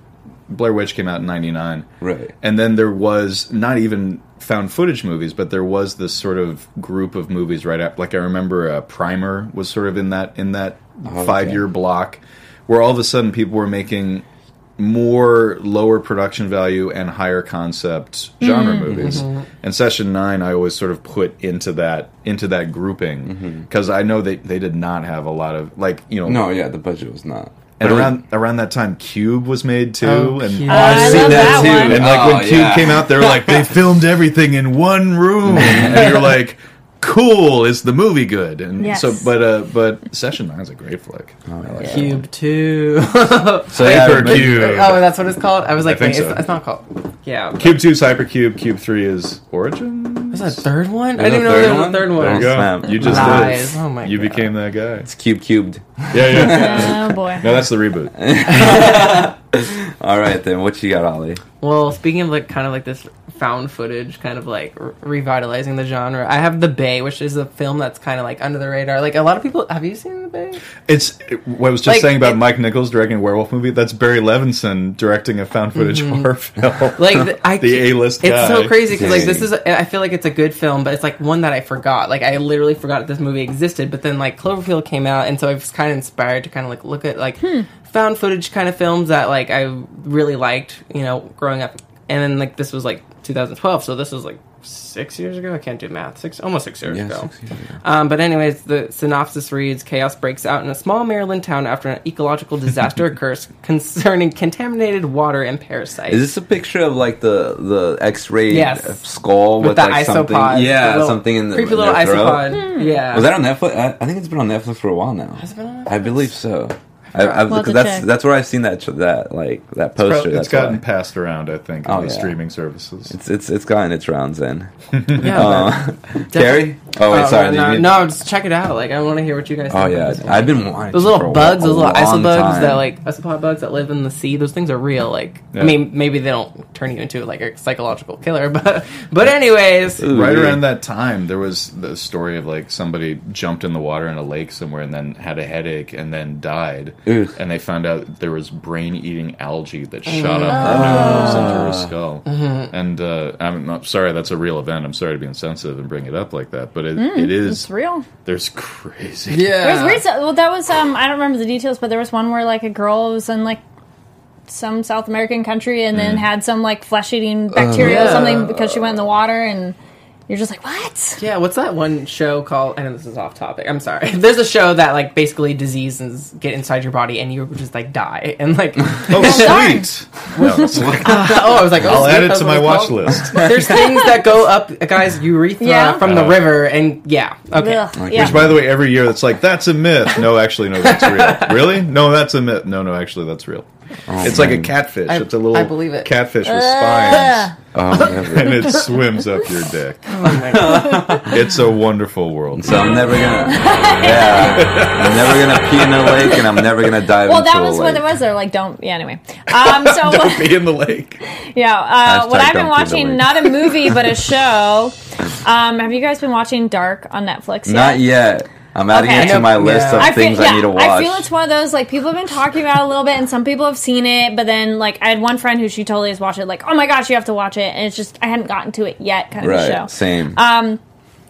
Blair Witch came out in '99, Right. And then there was not even found footage movies, but there was this sort of group of movies right after. Like I remember uh, Primer was sort of in that in that Oh, five year block where all of a sudden people were making more lower production value and higher concept genre Mm-hmm. movies. And Session Nine, I always sort of put into that into that grouping because I know they they did not have a lot of like you know Mm-hmm. No, yeah, the budget was not. And But around around that time, Cube was made too, Oh, and Cube. Uh, I seen that that, too. one. and like Oh, when Cube yeah. came out, they were like they *laughs* filmed everything in one room, *laughs* and you're like, cool, is the movie good? And Yes. so, but uh, but Session Nine is a great flick. I like that. Cube two. So *laughs* yeah, Hyper Cube. Oh, that's what it's called. I was like, think wait, so. it's, it's not called. Yeah. Cube two is Hypercube. Cube three is Origin. Was that a third one? I didn't know there third was a third one. There you go. snap. You just Lies. did. Oh my You God. became that guy. It's cube cubed. Yeah, yeah. Oh boy. no, that's the reboot. *laughs* All right, then what you got, Ollie? Well, speaking of like kind of like this found footage, kind of like re- revitalizing the genre, I have The Bay, which is a film that's kind of like under the radar. Like a lot of people, have you seen The Bay? It's what I was just Like, saying about it- Mike Nichols directing a werewolf movie. That's Barry Levinson directing a found footage horror film. Mm-hmm. *laughs* Like *laughs* the, I, The A-list It's guy. so crazy because like this is, I feel like it's a good film, but it's like one that I forgot. Like I literally forgot that this movie existed. But then like Cloverfield came out, and so I was kind of inspired to kind of like look at like found footage kind of films that like I really liked, you know, growing up. And then like this was like 2012, so this was like six years ago. I can't do math. Six, almost six years Yeah, ago. six years ago. Um, but anyways, the synopsis reads: Chaos breaks out in a small Maryland town after an ecological disaster *laughs* occurs concerning contaminated water and parasites. Is this a picture of like the the X-ray Yes. skull with, with, the like something? isopod? Yeah, the little something in the creepy in little their throat? isopod. Yeah, Was that on Netflix? I, I think it's been on Netflix for a while now. Has it been on I believe so. I, I, We'll because that's check. that's where I've seen that that like that It's poster. prob- that's it's gotten why. passed around, I think, Oh, on the yeah. streaming services. It's it's it's gotten its rounds in. *laughs* yeah. Uh, but- *laughs* Kari? Oh wait, Oh, sorry. No, you- no, just check it out. Like I want to hear what you guys. Oh think yeah, of. I've been wanting Those to for little a bugs, those little long isobugs that like isopod bugs that live in the sea. Those things are real. Like Yeah. I mean, maybe they don't turn you into like a psychological killer, *laughs* but but anyways, Ooh, Right around that time, there was the story of like somebody jumped in the water in a lake somewhere and then had a headache and then died. Ugh. And they found out there was brain-eating algae that shot up her nose into her skull. And uh, I'm not sorry, that's a real event. I'm sorry to be insensitive and bring it up like that, but it, it is. It's real. There's crazy. yeah, There's weird stuff. Well, that was um. I don't remember the details, but there was one where like a girl was in like some South American country and then had some like flesh-eating bacteria or Yeah. something because she went in the water, and you're just like, what? Yeah, what's that one show called? I know this is off topic. I'm sorry. *laughs* There's a show that like basically diseases get inside your body and you just like die and like. *laughs* Oh, *laughs* darn. sweet! No, it's like- oh, I was like, oh, I'll sweet, add it to my watch called. list. There's things that go up a guy's urethra Yeah. from the Uh, river, and yeah, okay. Ugh, yeah. Which, by the way, every year it's like that's a myth. No, actually, no, that's real. really? No, that's a myth. No, no, actually, that's real. It's like a catfish. I- it's a little I believe it. catfish with spines, Oh, *laughs* and it swims up your dick. *laughs* Oh. It's a wonderful world. So I'm never gonna. Yeah, I'm never gonna pee in a lake, and I'm never gonna dive Well, into that was lake. what it was. They're like, don't. Yeah. Anyway. Um. So. *laughs* Don't be in the lake. Yeah, uh, what I've been don't feed the watching, not a movie, but a show. Um, have you guys been watching Dark on Netflix? Yet? Not yet. I'm adding Okay. it to my list Yeah. of I feel, things yeah, I need to watch. I feel it's one of those like people have been talking about it a little bit, and some people have seen it, but then like I had one friend who she totally has watched it. Like, oh my gosh, you have to watch it, and it's just I hadn't gotten to it yet, kind of a show. same. Um,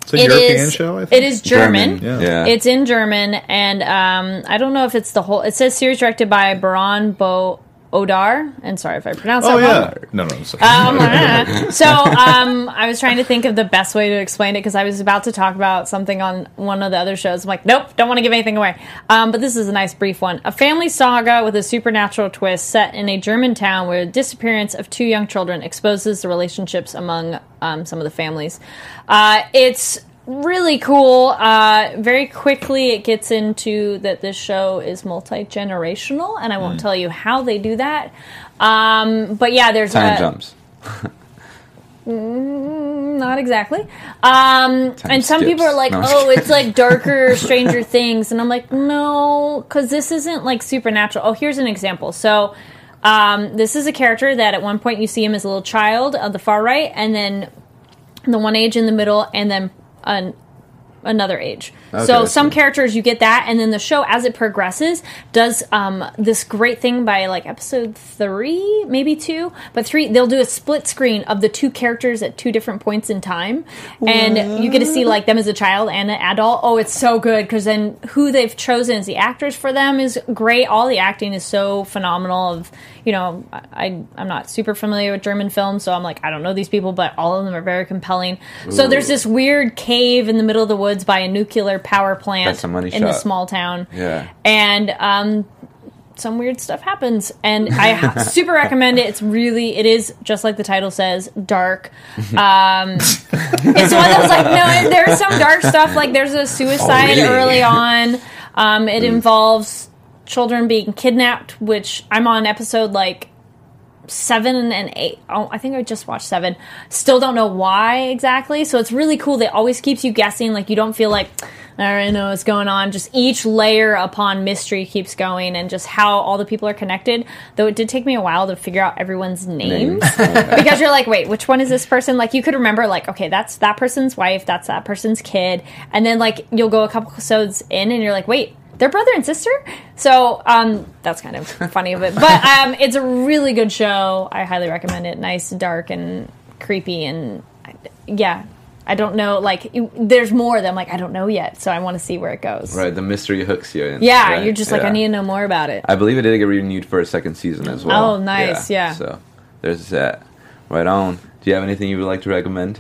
It's a it European is- show. I think. It is German. Yeah. yeah. It's in German, and um, I don't know if it's the whole. It says series directed by Baran Bo Odar, and sorry if I pronounce Oh that wrong. yeah. No, no. Sorry. Um, *laughs* so *laughs* um, I was trying to think of the best way to explain it because I was about to talk about something on one of the other shows. I'm like, nope, don't want to give anything away. Um, but this is a nice brief one. A family saga with a supernatural twist set in a German town where the disappearance of two young children exposes the relationships among um, some of the families. Uh, it's really cool. Uh, very quickly, it gets into that this show is multi generational, and I won't tell you how they do that. Um, but yeah, there's Time a, jumps. *laughs* not exactly. Um, and some skips. people are like, No, "Oh, it's like darker *laughs* Stranger Things," and I'm like, "No, because this isn't like supernatural." Oh, here's an example. So, um, this is a character that at one point you see him as a little child on the far right, and then the one age in the middle, and then an, another age. so some so- characters you get that, and then the show as it progresses does um, this great thing by like episode three, maybe two, but three they'll do a split screen of the two characters at two different points in time, and you get to see like them as a child and an adult. Oh, it's so good because then who they've chosen as the actors for them is great. All the acting is so phenomenal. Of you know, I I'm not super familiar with German films, so I'm like I don't know these people, but all of them are very compelling. So there's this weird cave in the middle of the woods by a nuclear power plant a in the shot. small town. Yeah. and um, some weird stuff happens, and I *laughs* super recommend it. It's really, it is just like the title says, dark. *laughs* Um, it's one that was like, no, there's some dark stuff. Like there's a suicide really? early on. Um, it involves children being kidnapped, which I'm on episode like seven and eight. Oh, I think I just watched seven. Still don't know why exactly. So it's really cool. That always keeps you guessing. Like you don't feel like I already know what's going on. Just each layer upon mystery keeps going, and just how all the people are connected. Though it did take me a while to figure out everyone's names *laughs* because you're like, wait, which one is this person? Like you could remember, like, okay, that's that person's wife, that's that person's kid, and then like you'll go a couple episodes in, and you're like, wait. They're brother and sister, so um, that's kind of *laughs* funny of it. But um, it's a really good show. I highly recommend it. Nice, dark, and creepy, and yeah, I don't know. Like, you- there's more that I'm like, I don't know yet, so I want to see where it goes. Right, the mystery hooks you in. Yeah, right? you're just like, Yeah. I need to know more about it. I believe it did get renewed for a second season as well. Oh, nice, yeah. So there's that. Right on. Do you have anything you would like to recommend?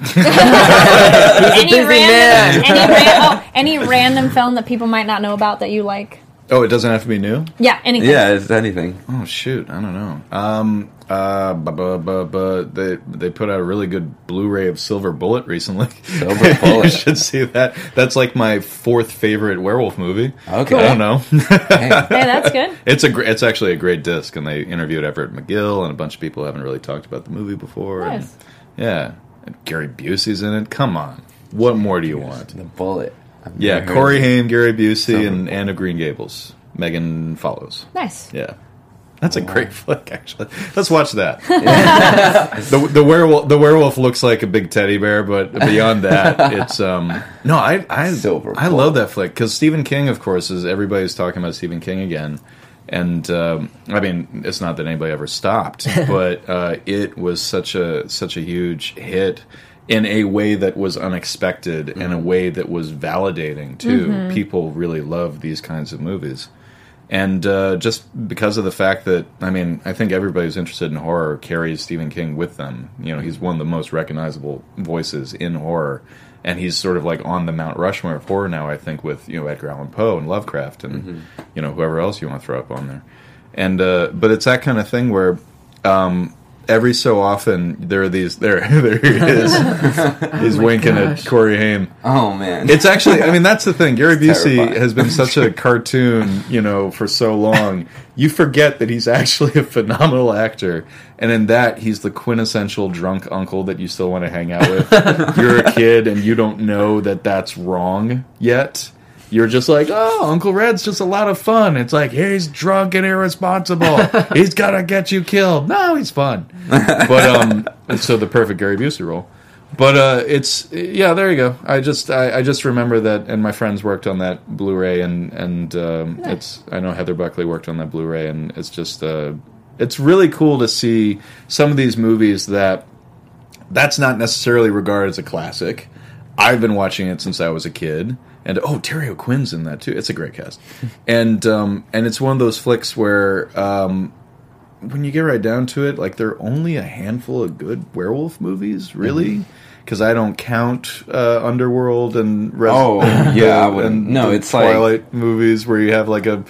Any busy random, man. any, ran- oh, *laughs* any random film that people might not know about that you like? Oh, it doesn't have to be new. Yeah, anything. Yeah, it's anything. Oh shoot, I don't know. Um, uh, bu- bu- bu- bu- they they put out a really good Blu-ray of Silver Bullet recently. Silver *laughs* you Bullet. should see that. That's like my fourth favorite werewolf movie. Okay. I don't know. Hey, *laughs* that's good. it's a gr- it's actually a great disc, and they interviewed Everett McGill and a bunch of people who haven't really talked about the movie before. and- yeah, and Gary Busey's in it. Come on, what more do you want? The bullet. I've Yeah, Corey. Haim, Gary Busey, Silver and Bullet. Anna Green Gables. Megan Follows. Nice. Yeah. That's a great *laughs* flick, actually. Let's watch that. *laughs* the the werewolf the werewolf looks like a big teddy bear, but beyond that, *laughs* it's um no, I I Silver I love that flick because Stephen King, of course, is everybody's talking about Stephen King again, and um, I mean it's not that anybody ever stopped, *laughs* but uh, it was such a such a huge hit in a way that was unexpected, in a way that was validating too. People really love these kinds of movies and uh, just because of the fact that I mean, I think everybody who's interested in horror carries Stephen King with them. You know, he's one of the most recognizable voices in horror, and he's sort of like on the Mount Rushmore of horror now. I think with you know Edgar Allan Poe and Lovecraft, and you know whoever else you want to throw up on there. And uh, but it's that kind of thing where. Um, Every so often, there are these. There, *laughs* there he is. *laughs* He's oh winking at Corey Haim. Oh man. It's actually, I mean, that's the thing. Gary *laughs* Busey terrifying. has been such a cartoon, you know, for so long. You forget that he's actually a phenomenal actor, and in that, he's the quintessential drunk uncle that you still want to hang out with. You're a kid, and you don't know that that's wrong yet. You're just like, oh, Uncle Red's just a lot of fun. It's like he's drunk and irresponsible. *laughs* he's gonna get you killed. No, he's fun. *laughs* But um, so the perfect Gary Busey role. But uh, it's yeah, there you go. I just I, I just remember that, and my friends worked on that Blu-ray, and and um, it's I know Heather Buckley worked on that Blu-ray, and it's just uh, it's really cool to see some of these movies that that's not necessarily regarded as a classic. I've been watching it since I was a kid, and oh, Terry O'Quinn's in that too. It's a great cast, *laughs* and um, and it's one of those flicks where um, when you get right down to it, like there are only a handful of good werewolf movies, really. Because I don't count uh, Underworld and Res- Oh, yeah, I *laughs* and no, it's like- Twilight movies where you have like a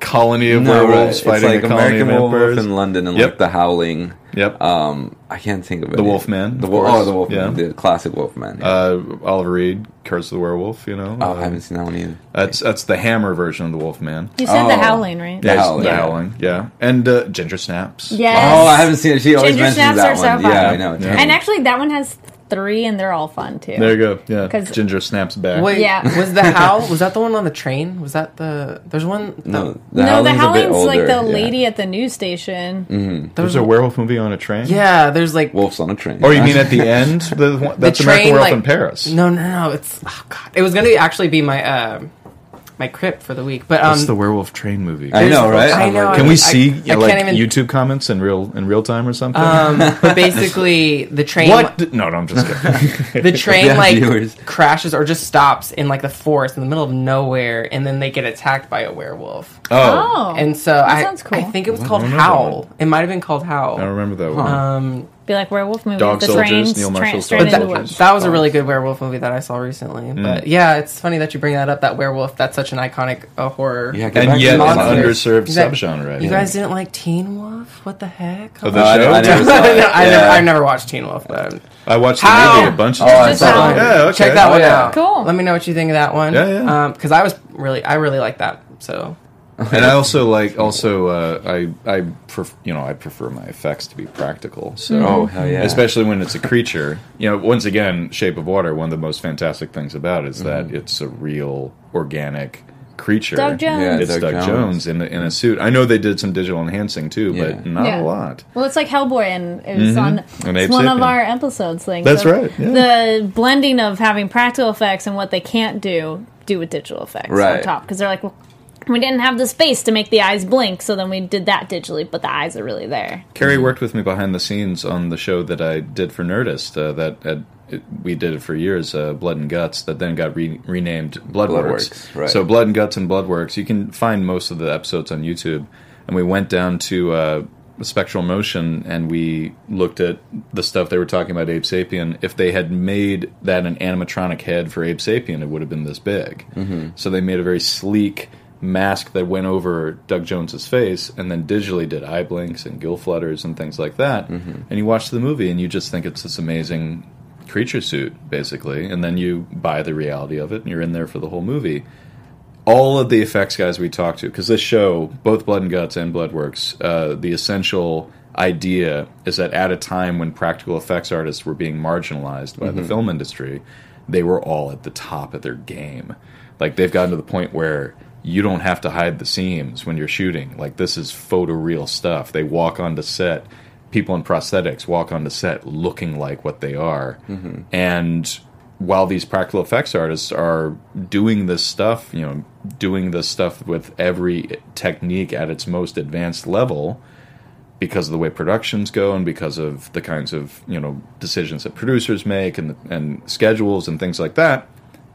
colony of no, right. werewolves It's fighting like a colony American of in London and Yep. like The Howling. Yep. Um, I can't think of it. The Wolfman, The of Wolf. course. Oh, the Wolfman. Yeah. The classic Wolfman. yeah. uh, Oliver Reed, Curse of the Werewolf. You know. oh, Uh, I haven't seen that one either. That's that's the Hammer version of the Wolfman. You said the Oh. howling, right? The Yeah, Howling. The Yeah. Howling. Yeah, and uh, Ginger Snaps. Yes. Oh, I haven't seen it. She always Ginger mentions snaps that are so one. fun. Yeah, I know. It's Yeah. And actually, that one has three, and they're all fun too. There you go. Yeah, because Ginger Snaps back. Wait, Yeah. was the howl? Was that the one on the train? Was that the? There's one. no, the- the no, the Howling's howling's like the yeah. lady at the news station. There's a werewolf movie on a train. yeah. There's like. Wolves on a train. Or you mean at the *laughs* end? The one- that's American Werewolf in Paris. No, no, no. It's oh god. It was gonna actually be my uh, my crypt for the week, but um, What's the werewolf train movie? I know, right? I I'm know. like- Can we I- see I like even- YouTube comments in real in real time or something? Um, *laughs* but basically, the train. what? d- No, no, I'm just kidding. *laughs* The train Yeah, like viewers. crashes or just stops in like the forest in the middle of nowhere, and then they get attacked by a werewolf. oh, Oh, And so I, sounds cool. I think it was I called don't know that Howl. It might have been called Howl. I Howl. remember that one. Um, be like werewolf movie. Dog the Soldiers, trains, Neil tra- Marshall straight but into the that, woods. that was a really good werewolf movie that I saw recently. Mm. But yeah, it's funny that you bring that up. That werewolf. That's such an iconic uh, horror. Yeah, get back and to yet an the monster. underserved You guys- subgenre. You yeah. guys didn't like Teen Wolf? What the heck? Oh, I, the No, I- show? *laughs* I never saw it. *laughs* I, Yeah. never, I never watched Teen Wolf, but I watched the How? movie a bunch of Oh, I times. saw saw it. Yeah, okay. check that Oh, one yeah. out. Cool. Let me know what you think of that one. Yeah, yeah. Because I was really, I really like that. So *laughs* And I also like also uh, I I pref- you know I prefer my effects to be practical. So Oh, hell yeah. especially when it's a creature. You know, once again, Shape of Water. One of the most fantastic things about it is Mm-hmm. that it's a real organic creature. Doug Jones. Yeah, It's Doug Doug, Jones. Jones, in, a, in a suit. I know they did some digital enhancing too, Yeah. but not Yeah. a lot. Well, it's like Hellboy, and it was on And it's Abe one of our episodes. Thing. That's So right, yeah. The blending of having practical effects and what they can't do do with digital effects right. on top because they're like, well, we didn't have the space to make the eyes blink, so then we did that digitally, but the eyes are really there. Carrie worked with me behind the scenes on the show that I did for Nerdist. Uh, that had, it, we did it for years, uh, Blood and Guts. That then got re- renamed Bloodworks. Bloodworks, right. So Blood and Guts and Bloodworks. You can find most of the episodes on YouTube. And we went down to uh, Spectral Motion and we looked at the stuff they were talking about Abe Sapien. If they had made that an animatronic head for Abe Sapien, it would have been this big. Mm-hmm. So they made a very sleek mask that went over Doug Jones's face, and then digitally did eye blinks and gill flutters and things like that. And you watch the movie, and you just think it's this amazing creature suit, basically. And then you buy the reality of it, and you're in there for the whole movie. All of the effects guys we talked to, because this show, both Blood and Guts and Bloodworks, uh, the essential idea is that at a time when practical effects artists were being marginalized by the film industry, they were all at the top of their game. Like they've gotten to the point where you don't have to hide the seams when you're shooting. Like this is photoreal stuff. They walk onto set. People in prosthetics walk onto set looking like what they are. Mm-hmm. And while these practical effects artists are doing this stuff, you know, doing this stuff with every technique at its most advanced level, because of the way productions go and because of the kinds of you know decisions that producers make and and schedules and things like that,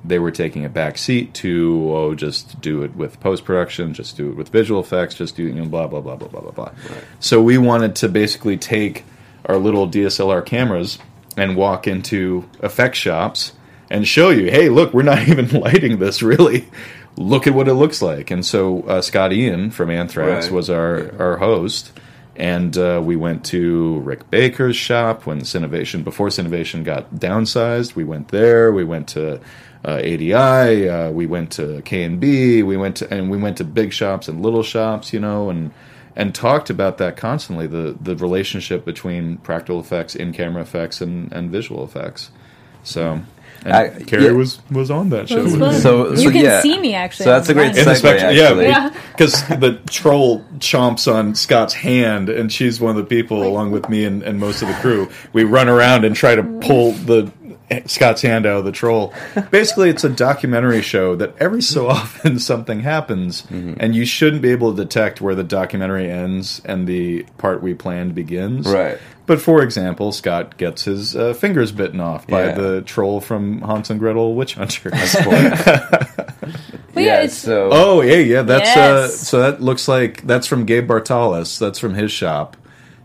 they were taking a back seat to oh just do it with post production, just do it with visual effects, just do you know blah blah blah blah blah blah blah. So we wanted to basically take our little DSLR cameras and walk into effect shops and show you, hey, look, we're not *laughs* even lighting this really. Look at what it looks like. And so uh, Scott Ian from Anthrax Right. was our our host and uh, we went to Rick Baker's shop when Cinovation before Cinovation got downsized. We went there. We went to uh, ADI. Uh, we went to K and B. We went to and we went to big shops and little shops, you know, and and talked about that constantly the the relationship between practical effects, in camera effects, and and visual effects. So. And I- Carrie yeah. was was on that show. It with fun. So- you so, can yeah. see me actually. So that's a great online. In the segue, spectrum, actually. yeah, Yeah. because the troll chomps on Scott's hand, and she's one of the people, along with me and, and most of the crew. We run around and try to pull the *laughs* Scott's hand out of the troll. Basically, it's a documentary show that every so often *laughs* something happens, and you shouldn't be able to detect where the documentary ends and the part we planned begins. Right. But for example, Scott gets his uh, fingers bitten off by Yeah. the troll from Hans and Gretel Witch Hunter. But *laughs* yeah, it's so Oh yeah, yeah. That's uh, so that looks like that's from Gabe Bartalos. That's from his shop,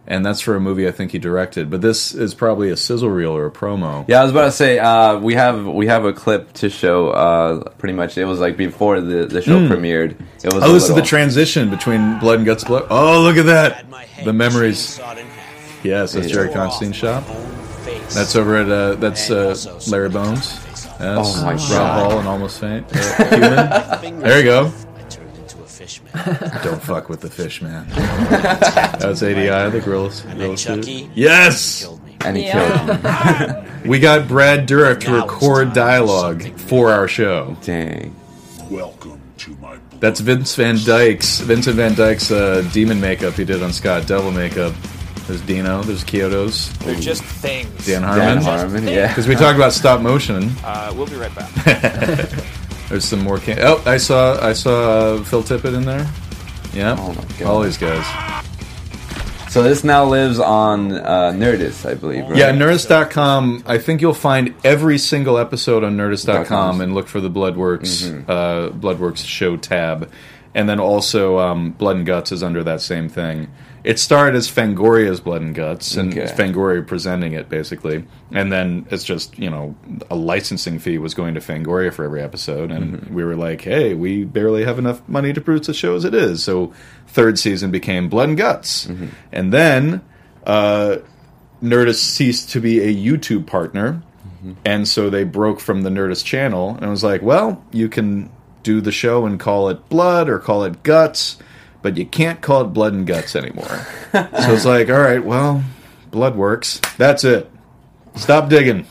and that's for a movie I think he directed. But this is probably a sizzle reel or a promo. Yeah, I was about to say uh, we have we have a clip to show. Uh, pretty much, it was like before the, the show premiered. It was. Oh, a this is the transition between Blood and Guts. Blood. Oh, look at that. The memories. chained, sawed in half. Yes, that's Jerry Constantine shop. That's over at uh, that's uh, Larry Bones. Yes. Oh my Rob God. Hall and Almost Faint. Uh, human. *laughs* There you go. Fish man. *laughs* Don't fuck with the fish man. *laughs* That's ADI, the grills. I met Chucky. Yes, Killed me. And he killed him. *laughs* we got Brad Dourif to record dialogue for our show. Dang. Welcome to my blood. That's Vince Van Dyke's Vincent Van Dyke's uh, demon makeup he did on Scott. Devil makeup. There's Dino. There's Kyoto's. They're just things. Dan Harmon. Dan Harmon. Harmon, yeah. Because we talked about stop motion. Uh, we'll be right back. There's some more. Can- oh, I saw I saw uh, Phil Tippett in there. Yeah, Oh all these guys. So this now lives on uh, Nerdist, I believe, right? Yeah, Nerdist.com. I think you'll find every single episode on Nerdist.com and look for the Bloodworks Mm-hmm. uh, Bloodworks show tab, and then also um, Blood and Guts is under that same thing. It started as Fangoria's Blood and Guts, and Okay. Fangoria presenting it basically, and then it's just you know a licensing fee was going to Fangoria for every episode, and Mm-hmm. we were like, hey, we barely have enough money to produce a show as it is, so third season became Blood and Guts, Mm-hmm. and then. Uh, Nerdist ceased to be a YouTube partner, and so they broke from the Nerdist channel. And was like, well, you can do the show and call it Blood or call it Guts, but you can't call it Blood and Guts anymore. so it's like, all right, well, Blood works. That's it. Stop digging.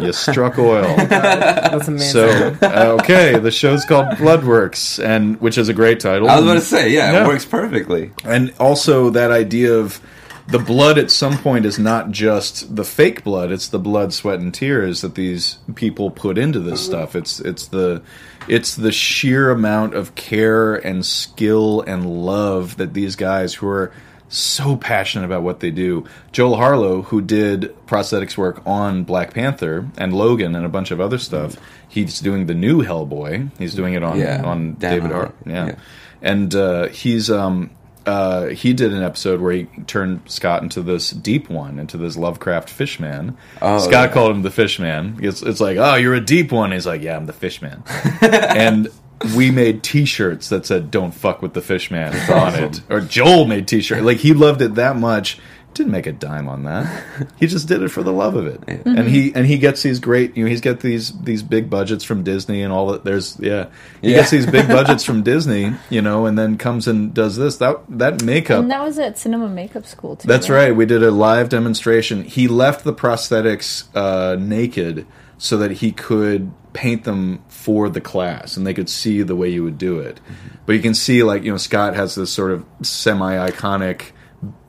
you struck oil. *laughs* That's amazing. So uh, okay, the show's called Bloodworks, and which is a great title. I was about to say, yeah, Yeah. it works perfectly. and also that idea of the blood at some point is not just the fake blood it's the blood sweat and tears that these people put into this stuff. It's it's the it's the sheer amount of care and skill and love that these guys who are so passionate about what they do. Joel harlow who did prosthetics work on black panther and logan and a bunch of other stuff he's doing the new hellboy. He's doing it on Yeah, on david Ar- yeah. Yeah. and uh, he's um uh, he did an episode where he turned Scott into this deep one, into this Lovecraft fishman. Oh, Scott yeah. called him the fishman. It's, it's like, oh, you're a deep one. He's like, yeah, I'm the fishman. *laughs* and we made T-shirts that said "Don't fuck with the fishman" on it. Or Joel made T-shirt. Like he loved it that much. Didn't make a dime on that. He just did it for the love of it. And he and he gets these great. You know, he's got these these big budgets from Disney and all that. There's yeah. He Yeah. gets these big *laughs* budgets from Disney. You know, and then comes and does this. That that makeup. And that was at Cinema Makeup School too. That's right. We did a live demonstration. He left the prosthetics uh, naked so that he could paint them for the class and they could see the way you would do it. But you can see, like, you know, Scott has this sort of semi iconic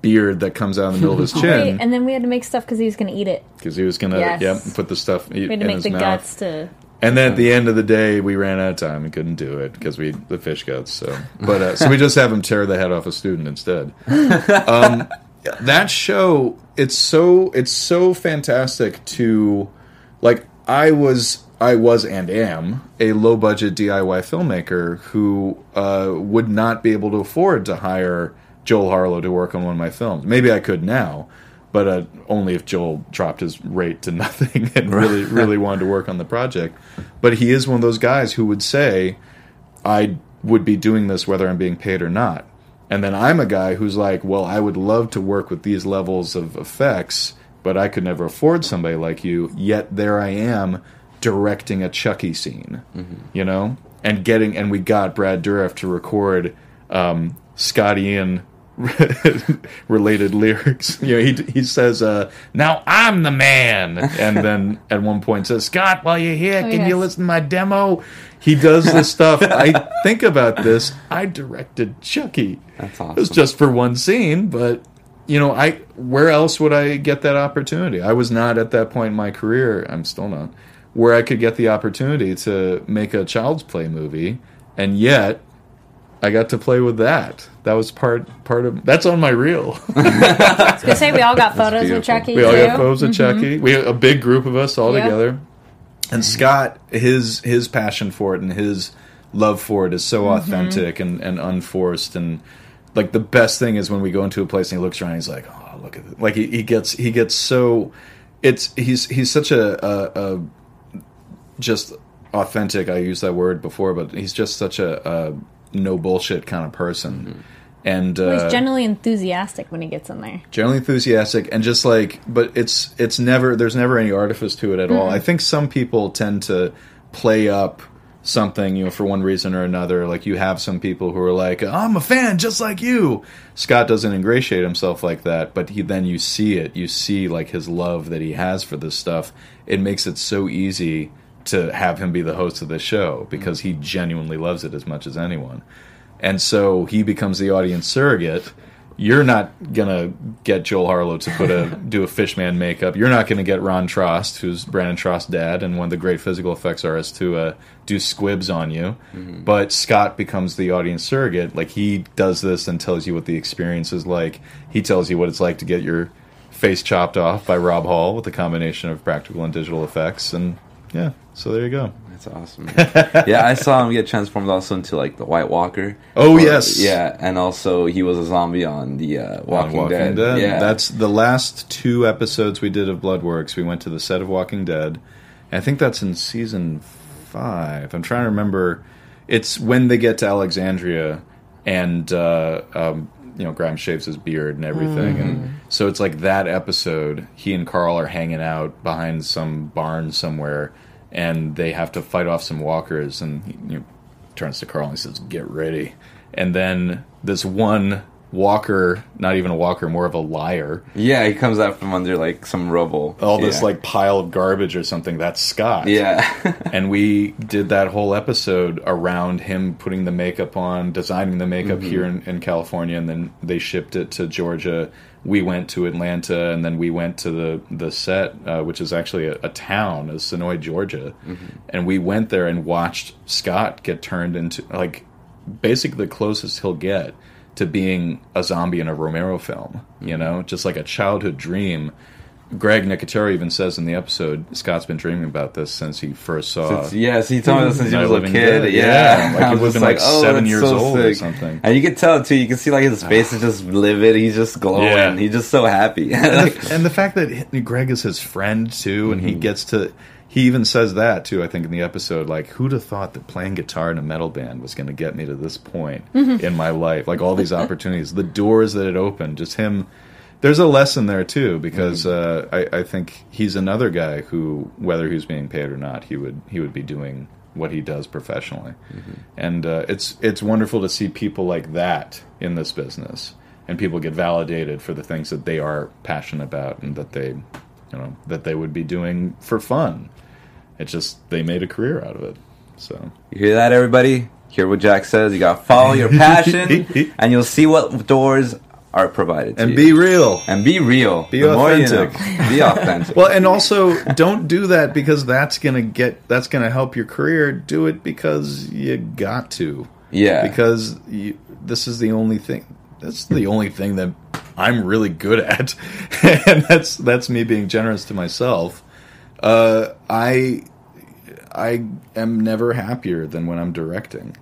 beard that comes out in the middle of his *laughs* Wait, chin and then we had to make stuff because he was going to eat it. because he was going to Yes. yep, put the stuff We in had to make his the mouth. guts to. And then at the end of the day, we ran out of time and couldn't do it because we the fish guts. So, but uh, so we just have him tear the head off a student instead. *laughs* Um, that show, it's so it's so fantastic to like. I was I was and am a low budget DIY filmmaker who uh, would not be able to afford to hire Joel Harlow to work on one of my films. Maybe I could now, but uh, only if Joel dropped his rate to *laughs* nothing and really, really wanted to work on the project. But he is one of those guys who would say, I would be doing this whether I'm being paid or not. And then I'm a guy who's like, well, I would love to work with these levels of effects, but I could never afford somebody like you. Yet there I am directing a Chucky scene, you know, and getting, and we got Brad Dourif to record um, Scott Ian *laughs* related lyrics. *laughs* You know, he he says, uh, "Now I'm the man," and then at one point says, "Scott, while you're here, Oh, can you listen to my demo?" He does this stuff. I *laughs* think about this. I directed Chucky. That's awesome. It was just for one scene, but you know, I where else would I get that opportunity? I was not at that point in my career. I'm still not where I could get the opportunity to make a child's play movie, and yet I got to play with that. That was part part of that's on my reel. *laughs* I was going to say we all got photos with beautiful. Chucky we all too. got photos of mm-hmm. Chucky. We a big group of us all Yeah. together. And Scott, his his passion for it and his love for it is so mm-hmm. authentic and, and unforced and like the best thing is when we go into a place and he looks around he's like, Oh, look at it. Like he, he gets he gets so it's he's he's such a, a, a just authentic. I used that word before, but he's just such a, a no bullshit kind of person. and Well, uh, he's generally enthusiastic when he gets in there. generally enthusiastic and just like but it's it's never there's never any artifice to it at all. I think some people tend to play up something you know for one reason or another. Like you have some people who are like i'm a fan just like you. Scott doesn't ingratiate himself like that but he then you see it. You see like his love that he has for this stuff. It makes it so easy to have him be the host of the show because he genuinely loves it as much as anyone and so he becomes the audience surrogate. You're not gonna get Joel Harlow to put a *laughs* do a fishman makeup. You're not gonna get Ron Trost, who's Brandon Trost's dad and one of the great physical effects artists, to uh, do squibs on you. But Scott becomes the audience surrogate. Like he does this and tells you what the experience is like. He tells you what it's like to get your face chopped off by Rob Hall with a combination of practical and digital effects. And yeah, so there you go. That's awesome. *laughs* yeah, I saw him get transformed also into like the White Walker. Oh, Or- yes. yeah, and also he was a zombie on the uh, Walking, on Dead. Yeah, That's the last two episodes we did of Bloodworks. We went to the set of Walking Dead. I think that's in season five. I'm trying to remember. It's when they get to Alexandria and uh, um, you know Graham shaves his beard and everything, and so it's like that episode. He and Carl are hanging out behind some barn somewhere, and they have to fight off some walkers. And he know, turns to Carl and he says, "Get ready." And then this one walker, not even a walker, more of a liar, yeah. He comes out from under like some rubble. all this Yeah. like pile of garbage or something. That's Scott. yeah, *laughs* *laughs* and we did that whole episode around him putting the makeup on, designing the makeup Mm-hmm. here in, in California, and then they shipped it to Georgia. We went to Atlanta, and then we went to the the set, uh, which is actually a, a town, is Senoia, Georgia, Mm-hmm. and we went there and watched Scott get turned into like basically the closest he'll get to being a zombie in a Romero film. You know, just like a childhood dream. Greg Nicotero even says in the episode, Scott's been dreaming about this since he first saw. Since- yes, he told me that since he was a kid. Dead, Yeah, yeah. *laughs* Like he was would've just been, like, seven years so old or something. And you can tell too. You can see like his face is just livid. He's just glowing. Yeah. He's just so happy. and, the, and *laughs* the fact that Greg is his friend too, and Mm-hmm. he gets to. He even says that too. I think in the episode, like, who'd have thought that playing guitar in a metal band was going to get me to this point in my life? Like all these opportunities, the doors that it opened, just him. There's a lesson there too, because uh, I, I think he's another guy who, whether he's being paid or not, he would he would be doing what he does professionally, and uh, it's it's wonderful to see people like that in this business, and people get validated for the things that they are passionate about and that they, you know, that they would be doing for fun. It's just they made a career out of it. So You hear that, everybody? Hear what Jack says. You got to follow your passion, *laughs* and you'll see what doors are provided to and you. be real. and be real. Be The more you authentic. know. Be *laughs* authentic. Well, and also don't do that because that's gonna get that's gonna help your career. Do it because you got to. yeah, Because you, this is the only thing. That's the only thing that I'm really good at, *laughs* and that's that's me being generous to myself. Uh, I I am never happier than when I'm directing,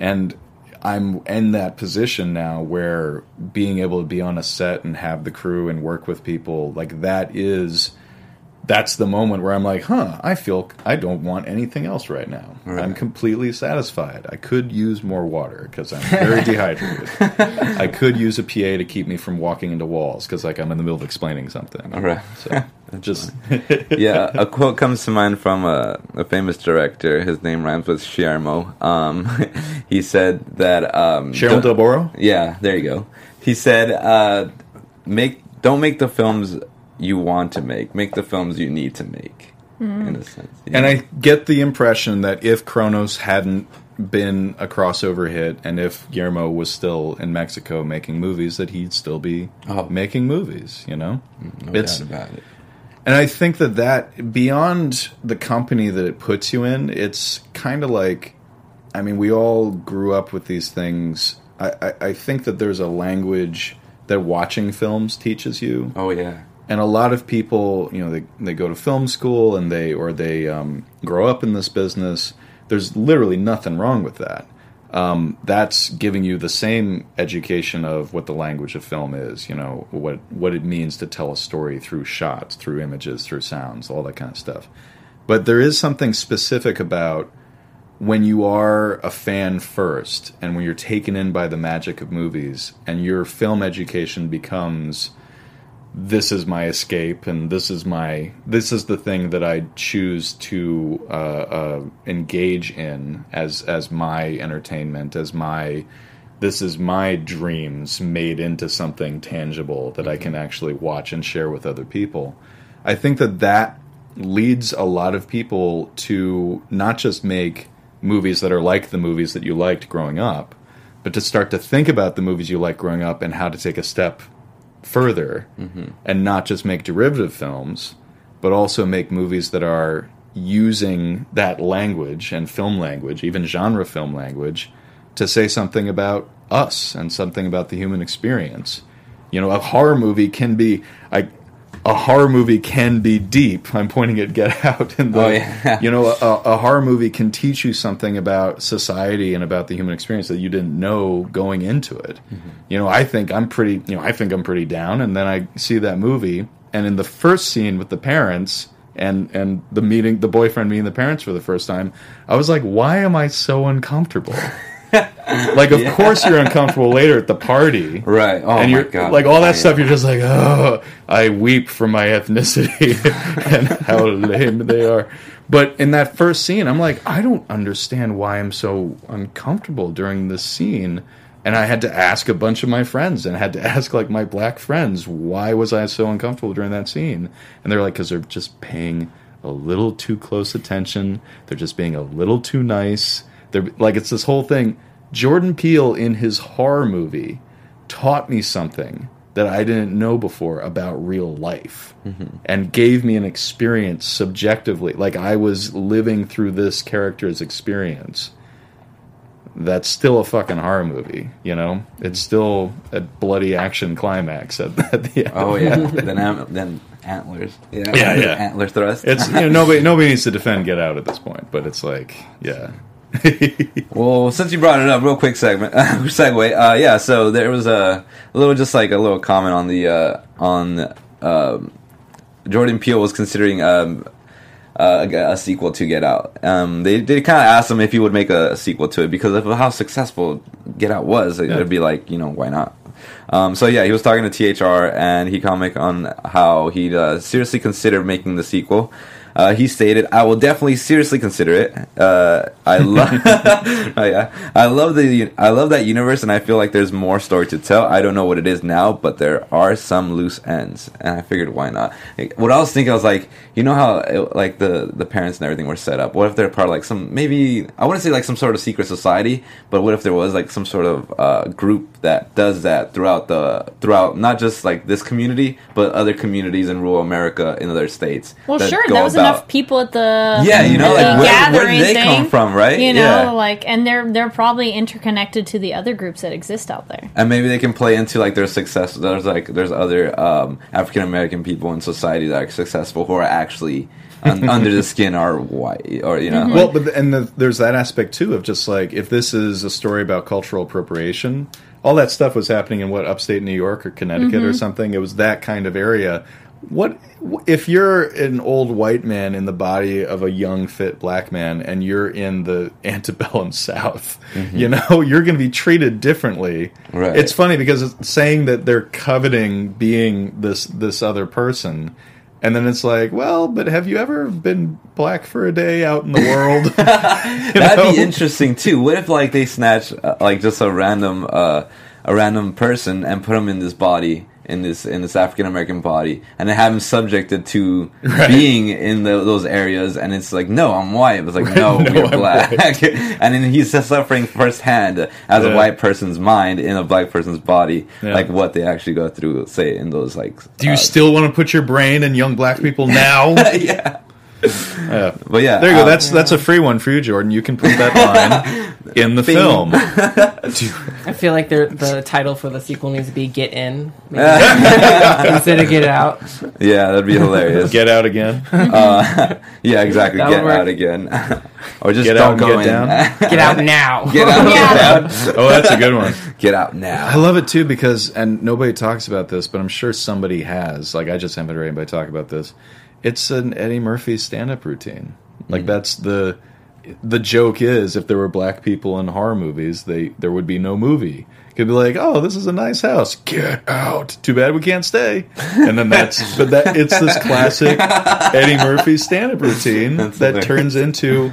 and I'm in that position now where being able to be on a set and have the crew and work with people like that is that's the moment where I'm like, huh, I feel I don't want anything else right now. I'm completely satisfied. I could use more water because I'm very *laughs* dehydrated. I could use a PA to keep me from walking into walls because like I'm in the middle of explaining something. All right. So *laughs* just yeah, a *laughs* quote comes to mind from a, a famous director. His name rhymes with Sciarmo. Um, he said that um, Cheryl don't- Delboro. Yeah, there you go. He said, uh, "Make don't make the films you want to make. Make the films you need to make." Mm-hmm. In a sense, Yeah. And I get the impression that if Cronos hadn't been a crossover hit, and if Guillermo was still in Mexico making movies, that he'd still be Oh. making movies. You know, mm, no it's doubt about it. and I think that that beyond the company that it puts you in, it's kind of like, I mean, we all grew up with these things. I, I, I think that there's a language that watching films teaches you Oh yeah, and a lot of people you know they, they go to film school and they or they um, grow up in this business. There's literally nothing wrong with that. Um, that's giving you the same education of what the language of film is you know what what it means to tell a story through shots through images through sounds all that kind of stuff. But there is something specific about when you are a fan first and when you're taken in by the magic of movies and your film education becomes this is my escape and this is my this is the thing that I choose to uh, uh, engage in as as my entertainment as my this is my dreams made into something tangible that I can actually watch and share with other people. I think that that leads a lot of people to not just make movies that are like the movies that you liked growing up, but to start to think about the movies you liked growing up and how to take a step further mm-hmm. and not just make derivative films, but also make movies that are using that language and film language, even genre film language, to say something about us and something about the human experience. You know, a horror movie can be I a horror movie can be deep. I'm pointing at Get Out, *laughs* and the, Oh, yeah. you know, a, a horror movie can teach you something about society and about the human experience that you didn't know going into it. Mm-hmm. You know, I think I'm pretty, you know, I think I'm pretty down, and then I see that movie, and in the first scene with the parents and and the meeting, the boyfriend meeting the parents for the first time, I was like, why am I so uncomfortable? *laughs* *laughs* like, of course you're uncomfortable later at the party, Right. Oh and my you're god. like all that I- stuff. You're just like, oh, I weep for my ethnicity *laughs* and how lame they are. But in that first scene, I'm like, I don't understand why I'm so uncomfortable during this scene. And I had to ask a bunch of my friends and I had to *laughs* ask like my black friends, why was I so uncomfortable during that scene? And they're like, because they're just paying a little too close attention. They're just being a little too nice. They're like, it's this whole thing. Jordan Peele in his horror movie taught me something that I didn't know before about real life mm-hmm. and gave me an experience subjectively. Like I was living through this character's experience. That's still a fucking horror movie, you know? It's mm-hmm. still a bloody action climax at, *laughs* at the end. Oh yeah. then am- then antlers. Yeah. Yeah, yeah. Antler thrust. It's you know, nobody nobody needs to defend Get Out at this point, but it's like, yeah. *laughs* Well, since you brought it up, real quick segment, *laughs* segue. Uh, yeah, so there was a, a little, just like a little comment on the uh, on um, Jordan Peele was considering um, uh, a, a sequel to Get Out. Um, they they kind of asked him if he would make a, sequel to it because of how successful Get Out was. It, Yeah. would be like, you know, why not? Um, so yeah, he was talking to THR, and he comment on how he'd uh, seriously consider making the sequel. Uh, he stated, "I will definitely seriously consider it. Uh, I love, *laughs* *laughs* oh, yeah, I love the, I love that universe, and I feel like there's more story to tell. I don't know what it is now, but there are some loose ends, and I figured, why not? Like, what I was thinking, I was like, you know how it, like the the parents and everything were set up. What if they're part of like some maybe I wouldn't say like some sort of secret society, but what if there was like some sort of uh, group that does that throughout the throughout not just like this community, but other communities in rural America in other states. Well, that sure, go there was about- enough people at the Yeah, you know, like, the where- where gathering did they thing, come from, right? You know, Yeah. like, and they're they're probably interconnected to the other groups that exist out there. and maybe they can play into like their success. There's like there's other um, African American people in society that are successful who are actually un- *laughs* under the skin are white or you know. Well, but the, and the, there's that aspect too of just like if this is a story about cultural appropriation, all that stuff was happening in what upstate New York or Connecticut or something. It was that kind of area. What if you're an old white man in the body of a young fit black man and you're in the *laughs* antebellum South? You know, you're going to be treated differently. Right. It's funny because it's saying that they're coveting being this this other person. And then it's like, well, but have you ever been black for a day out in the world? *laughs* *laughs* That'd know? be interesting too. What if like they snatch uh, like just a random uh, a random person and put them in this body in this in this African American body and then have him subjected to *laughs* Right. being in the, those areas and it's like no I'm white. It's like no, *laughs* No, you're I'm black. *laughs* and then he's suffering firsthand as a white person's mind in a black person's body Yeah. like what they actually go through say in those like Do you uh, still want to put your brain in young black people now? yeah Yeah. but yeah There you go. um, That's that's a free one for you, Jordan. You can put that line in the *laughs* Bing. film. *laughs* I feel like the title for the sequel needs to be Get In *laughs* maybe. instead of Get Out. yeah that'd be hilarious Get out again. Yeah, exactly. That Get work. out again, or just Get don't out go get in. down? Get Out now. get out. Yeah. Get out. Oh, that's a good one. Get out now. I love it too because, and nobody talks about this, but I'm sure somebody has. Like, I just haven't heard anybody talk about this. It's an Eddie Murphy stand-up routine. Like, mm. that's the the joke is if there were black people in horror movies, they there would be no movie. Could be like, oh, this is a nice house. Get out. Too bad we can't stay. And then that's *laughs* but that it's this classic Eddie Murphy stand-up routine That's that hilarious. turns into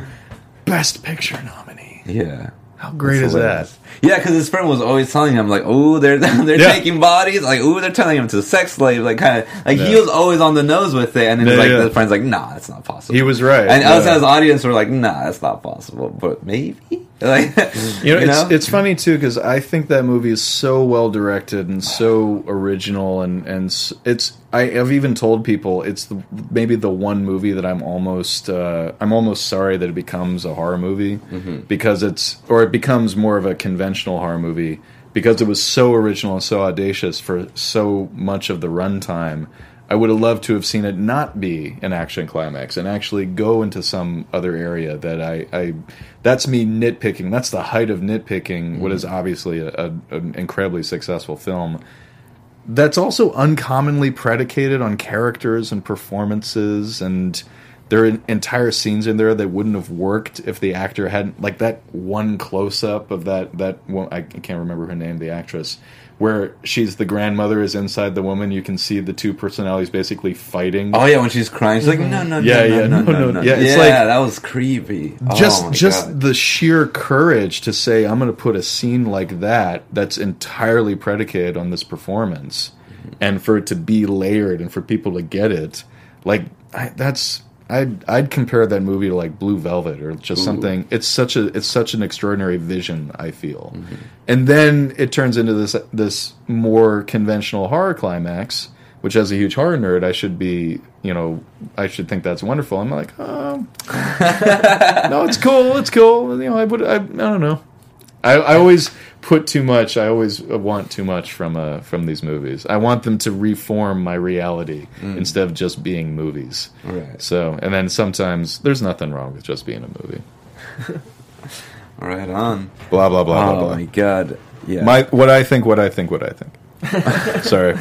best picture nominee. Yeah. How great That's is hilarious. that? Yeah, because his friend was always telling him like, "Oh, they're *laughs* they're Yeah. taking bodies." Like, "Oh, they're turning him to a sex slave." Like, kind of like he was always on the nose with it, and then Yeah, like yeah. the friend's like, "Nah, that's not possible." He was right. and us as audience were like, "Nah, that's not possible," but maybe. *laughs* Like, *laughs* You know, it's it's funny too because I think that movie is so well directed and so original, and and it's I have even told people it's the, maybe the one movie that I'm almost uh, I'm almost sorry that it becomes a horror movie because it's or it becomes more of a conventional horror movie because it was so original and so audacious for so much of the runtime. I would have loved to have seen it not be an action climax and actually go into some other area that I, I that's me nitpicking. That's the height of nitpicking. What mm-hmm. is obviously a, a, an incredibly successful film. That's also uncommonly predicated on characters and performances, and there are entire scenes in there that wouldn't have worked if the actor hadn't like that one close up of that that one, I can't remember her name, the actress, where she's the grandmother is inside the woman. You can see the two personalities basically fighting. Oh yeah, when she's crying, she's like, mm-hmm. "No, no, Yeah, no, yeah, no, no, no, no. no." Yeah, it's yeah, like- that was creepy. just oh, just God. the sheer courage to say I'm going to put a scene like that that's entirely predicated on this performance mm-hmm. and for it to be layered and for people to get it like I, that's I'd I'd compare that movie to like Blue Velvet or just something it's such a it's such an extraordinary vision I feel mm-hmm. and then it turns into this this more conventional horror climax which as a huge horror nerd I should be you know I should think that's wonderful I'm like oh *laughs* no, it's cool. It's cool. You know, I would. I, I don't know. I, I always put too much. I always want too much from uh, from these movies. I want them to reform my reality instead of just being movies. Right. So, and then sometimes there's nothing wrong with just being a movie. *laughs* right on. Blah blah blah oh blah blah. my god. Yeah. My what I think. What I think. What I think. *laughs* Sorry.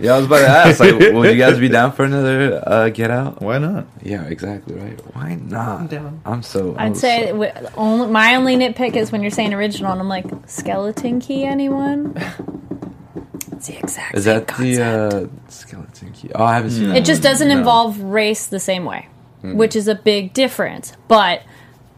Yeah, I was about to ask. Like, *laughs* would you guys be down for another uh, Get Out? Why not? Yeah, exactly right. Why not? I'm down. I'm so. I'd I'm say so- wi- only, my only nitpick is when you're saying original, and I'm like, skeleton key, anyone? It's the exact Is same that concept. the uh, skeleton key? Oh, I haven't seen that. It just one. doesn't No. involve race the same way, Hmm. which is a big difference. But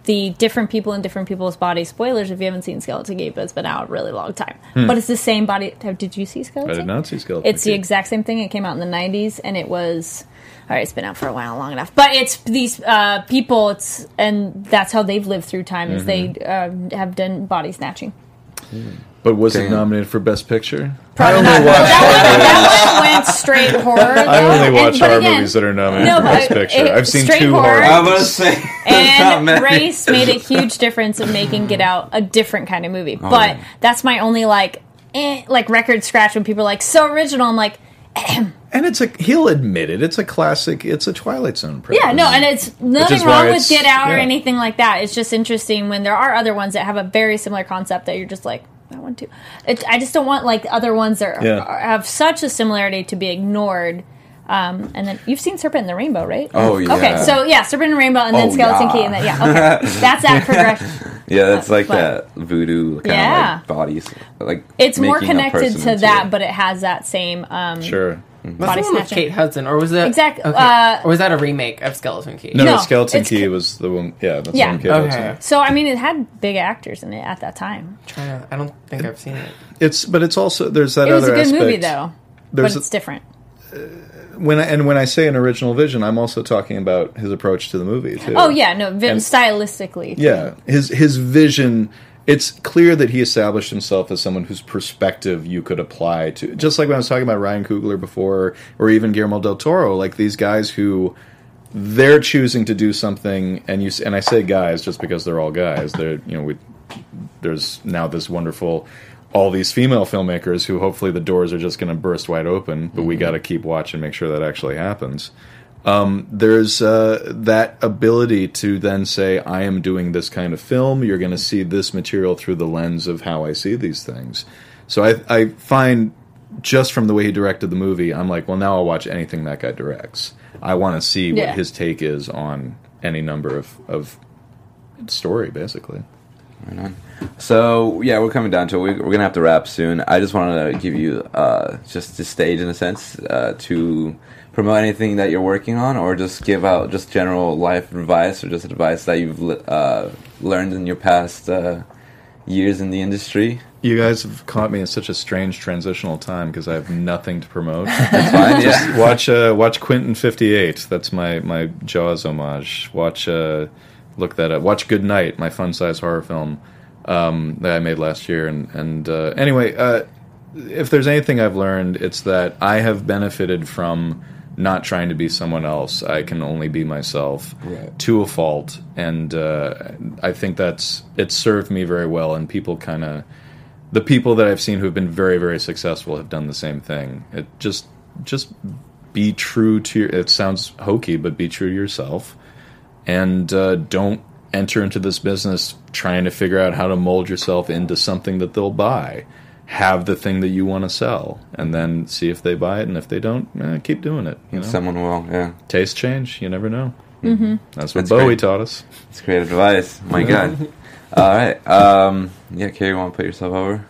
the different people in different people's bodies. Spoilers if you haven't seen Skeleton Key, but it's been out a really long time. But it's the same body. Did you see Skeleton? Hmm. I did not see Skeleton. It's the exact same thing. It came out in the '90s, and it was. All right, it's been out for a while, long enough. But it's these uh, people. It's and that's how they've lived through time. Is they Mm-hmm. uh, have done body snatching. But was it nominated for Best Picture? Probably not. that, one, that one went straight horror. I only watch but horror again, movies that are nominated No, for Best Picture. it- I've seen straight two horror. horror. I was about to say. and race made a huge difference of making Get Out a different kind of movie. but Oh, yeah. that's my only like, eh, like record scratch when people are like so original. I'm like, *clears throat* And it's a he'll admit it. It's a classic. It's a Twilight Zone. yeah, no, and it's nothing wrong with Get Out or anything like that. It's just interesting when there are other ones that have a very similar concept that you're just like. I one too. It, I just don't want like other ones that Yeah. are- have such a similarity to be ignored. Um, and then you've seen Serpent in the Rainbow, right? Oh, yeah. Okay, so yeah, Serpent in the Rainbow, and then Oh, Skeleton yeah. Key, and then yeah, okay, *laughs* that's that progression. *laughs* Yeah, that's like But- that voodoo kind Yeah. of like bodies. Like It's more making a connected person to into that, it. but it has that same um, Sure. That's body the one with snatching. Kate Hudson, or was that Exact- Okay. uh, or was that a remake of Skeleton Key? No, no, No, Skeleton it's Key ca- was the one. Yeah, that's Yeah. the one Kate Okay. Hudson. So I mean, it had big actors in it at that time. Trying to- I don't think I've seen it. It's but it's also there's that It was a other good movie, though, There's but it's different. when I, and when I say an original vision, I'm also talking about his approach to the movie too. Oh yeah, no, vi- And- stylistically. Yeah, his his vision. It's clear that he established himself as someone whose perspective you could apply to. Just like when I was talking about Ryan Coogler before, or even Guillermo del Toro, like these guys who they're choosing to do something, and you and I say guys just because they're all guys. They're you know we there's now this wonderful all these female filmmakers who hopefully the doors are just going to burst wide open, but we mm-hmm. got to keep watch and make sure that actually happens Um, there's uh, that ability to then say, I am doing this kind of film. You're going to see this material through the lens of how I see these things. So I, I find just from the way he directed the movie, I'm like, well, now I'll watch anything that guy directs. I want to see Yeah. what his take is on any number of, of story, basically. Right on. So yeah, we're coming down to it. We- We're gonna have to wrap soon. I just wanted to give you uh, just the stage in a sense uh, to promote anything that you're working on, or just give out just general life advice, or just advice that you've uh, learned in your past uh, years in the industry. You guys have caught me in such a strange transitional time because I have nothing to promote. *laughs* That's fine. *laughs* yeah. watch uh, watch Quentin fifty eight. That's my my Jaws homage. Watch uh, look that up. Watch Good Night, my fun size horror film um, that I made last year. And and uh, anyway, uh, if there's anything I've learned, it's that I have benefited from not trying to be someone else. I can only be myself Right. to a fault, and uh, I think that's it's served me very well. And people kind of the people that I've seen who have been very, very successful have done the same thing. It just, just be true to your. It sounds hokey, but be true to yourself, and uh, don't enter into this business trying to figure out how to mold yourself into something that they'll buy. Have the thing that you want to sell, and then see if they buy it, and if they don't, eh, keep doing it. You know, Someone will. Yeah. taste change. You never know. Mm-hmm. That's what That's Bowie great. taught us. It's great advice. My God. *laughs* All right. Um, yeah, Kari, you want to put yourself over?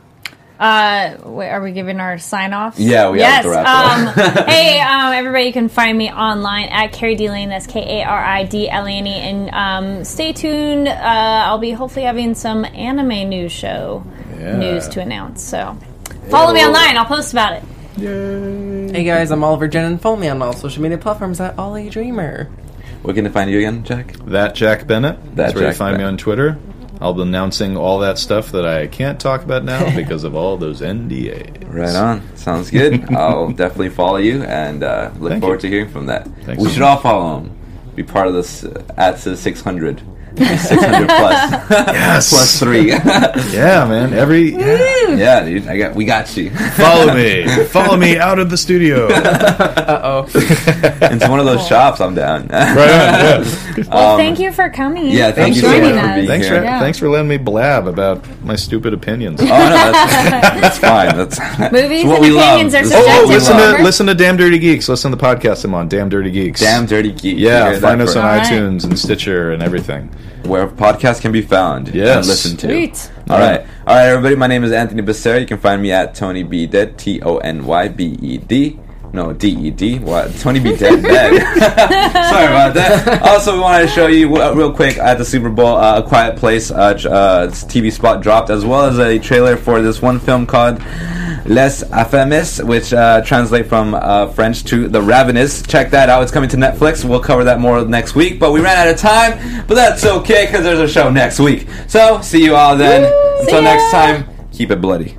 Uh, wait, are we giving our sign off? Yeah, we yes. have to wrap um, *laughs* hey, um, everybody, you can find me online at Kari D Lane. That's K A R I D L A N E. And um, stay tuned. Uh, I'll be hopefully having some anime news show Yeah. news to announce. So follow me online. I'll post about it. Hey guys, I'm Oliver Jen, and follow me on all social media platforms at Ollie Dreamer. We're going to find you again, Jack? That Jack Bennett. That's where Jack you find me on Twitter. I'll be announcing all that stuff that I can't talk about now *laughs* because of all those NDAs. Right on. Sounds good. *laughs* I'll definitely follow you and uh, look Thank forward you. to hearing from that. Thanks we so should all follow him. Be part of this uh, at to 600. 600 plus. Yes. plus three. *laughs* Yeah, man. Every yeah. yeah, dude. I got. We got you. follow me, *laughs* follow me out of the studio. Uh oh. *laughs* Into one of those shops. I'm down. Right on. Yeah. Well, thank you for coming. yeah, thank and you so joining much for us. being Thanks for. Yeah. thanks for letting me blab about my stupid opinions. Oh no, that's, that's fine. That's Movies it's what and we love. opinions are This is Oh, what subjective. we listen to remember? listen to Damn Dirty Geeks. Listen to the podcast I'm on. Damn Dirty Geeks. Damn dirty Geeks. Yeah, find us on first. iTunes and Stitcher and everything. Where podcasts can be found Yes. and listened to. Sweet. All right, all right, everybody. My name is Anthony Becerra. You can find me at Tony B Dead. T O N Y B E D. No, D E D. What? Tony B Dead. Dead. *laughs* Sorry about that. Also, we wanted to show you uh, real quick at the Super Bowl, uh, A Quiet Place uh, uh, TV spot dropped, as well as a trailer for this one film called Les Affamés, which uh, translate from uh, French to The Ravenous. Check that out. It's coming to Netflix. We'll cover that more next week. But we ran out of time, but that's okay because there's a show next week. So see you all then. Until ya. next time, keep it bloody.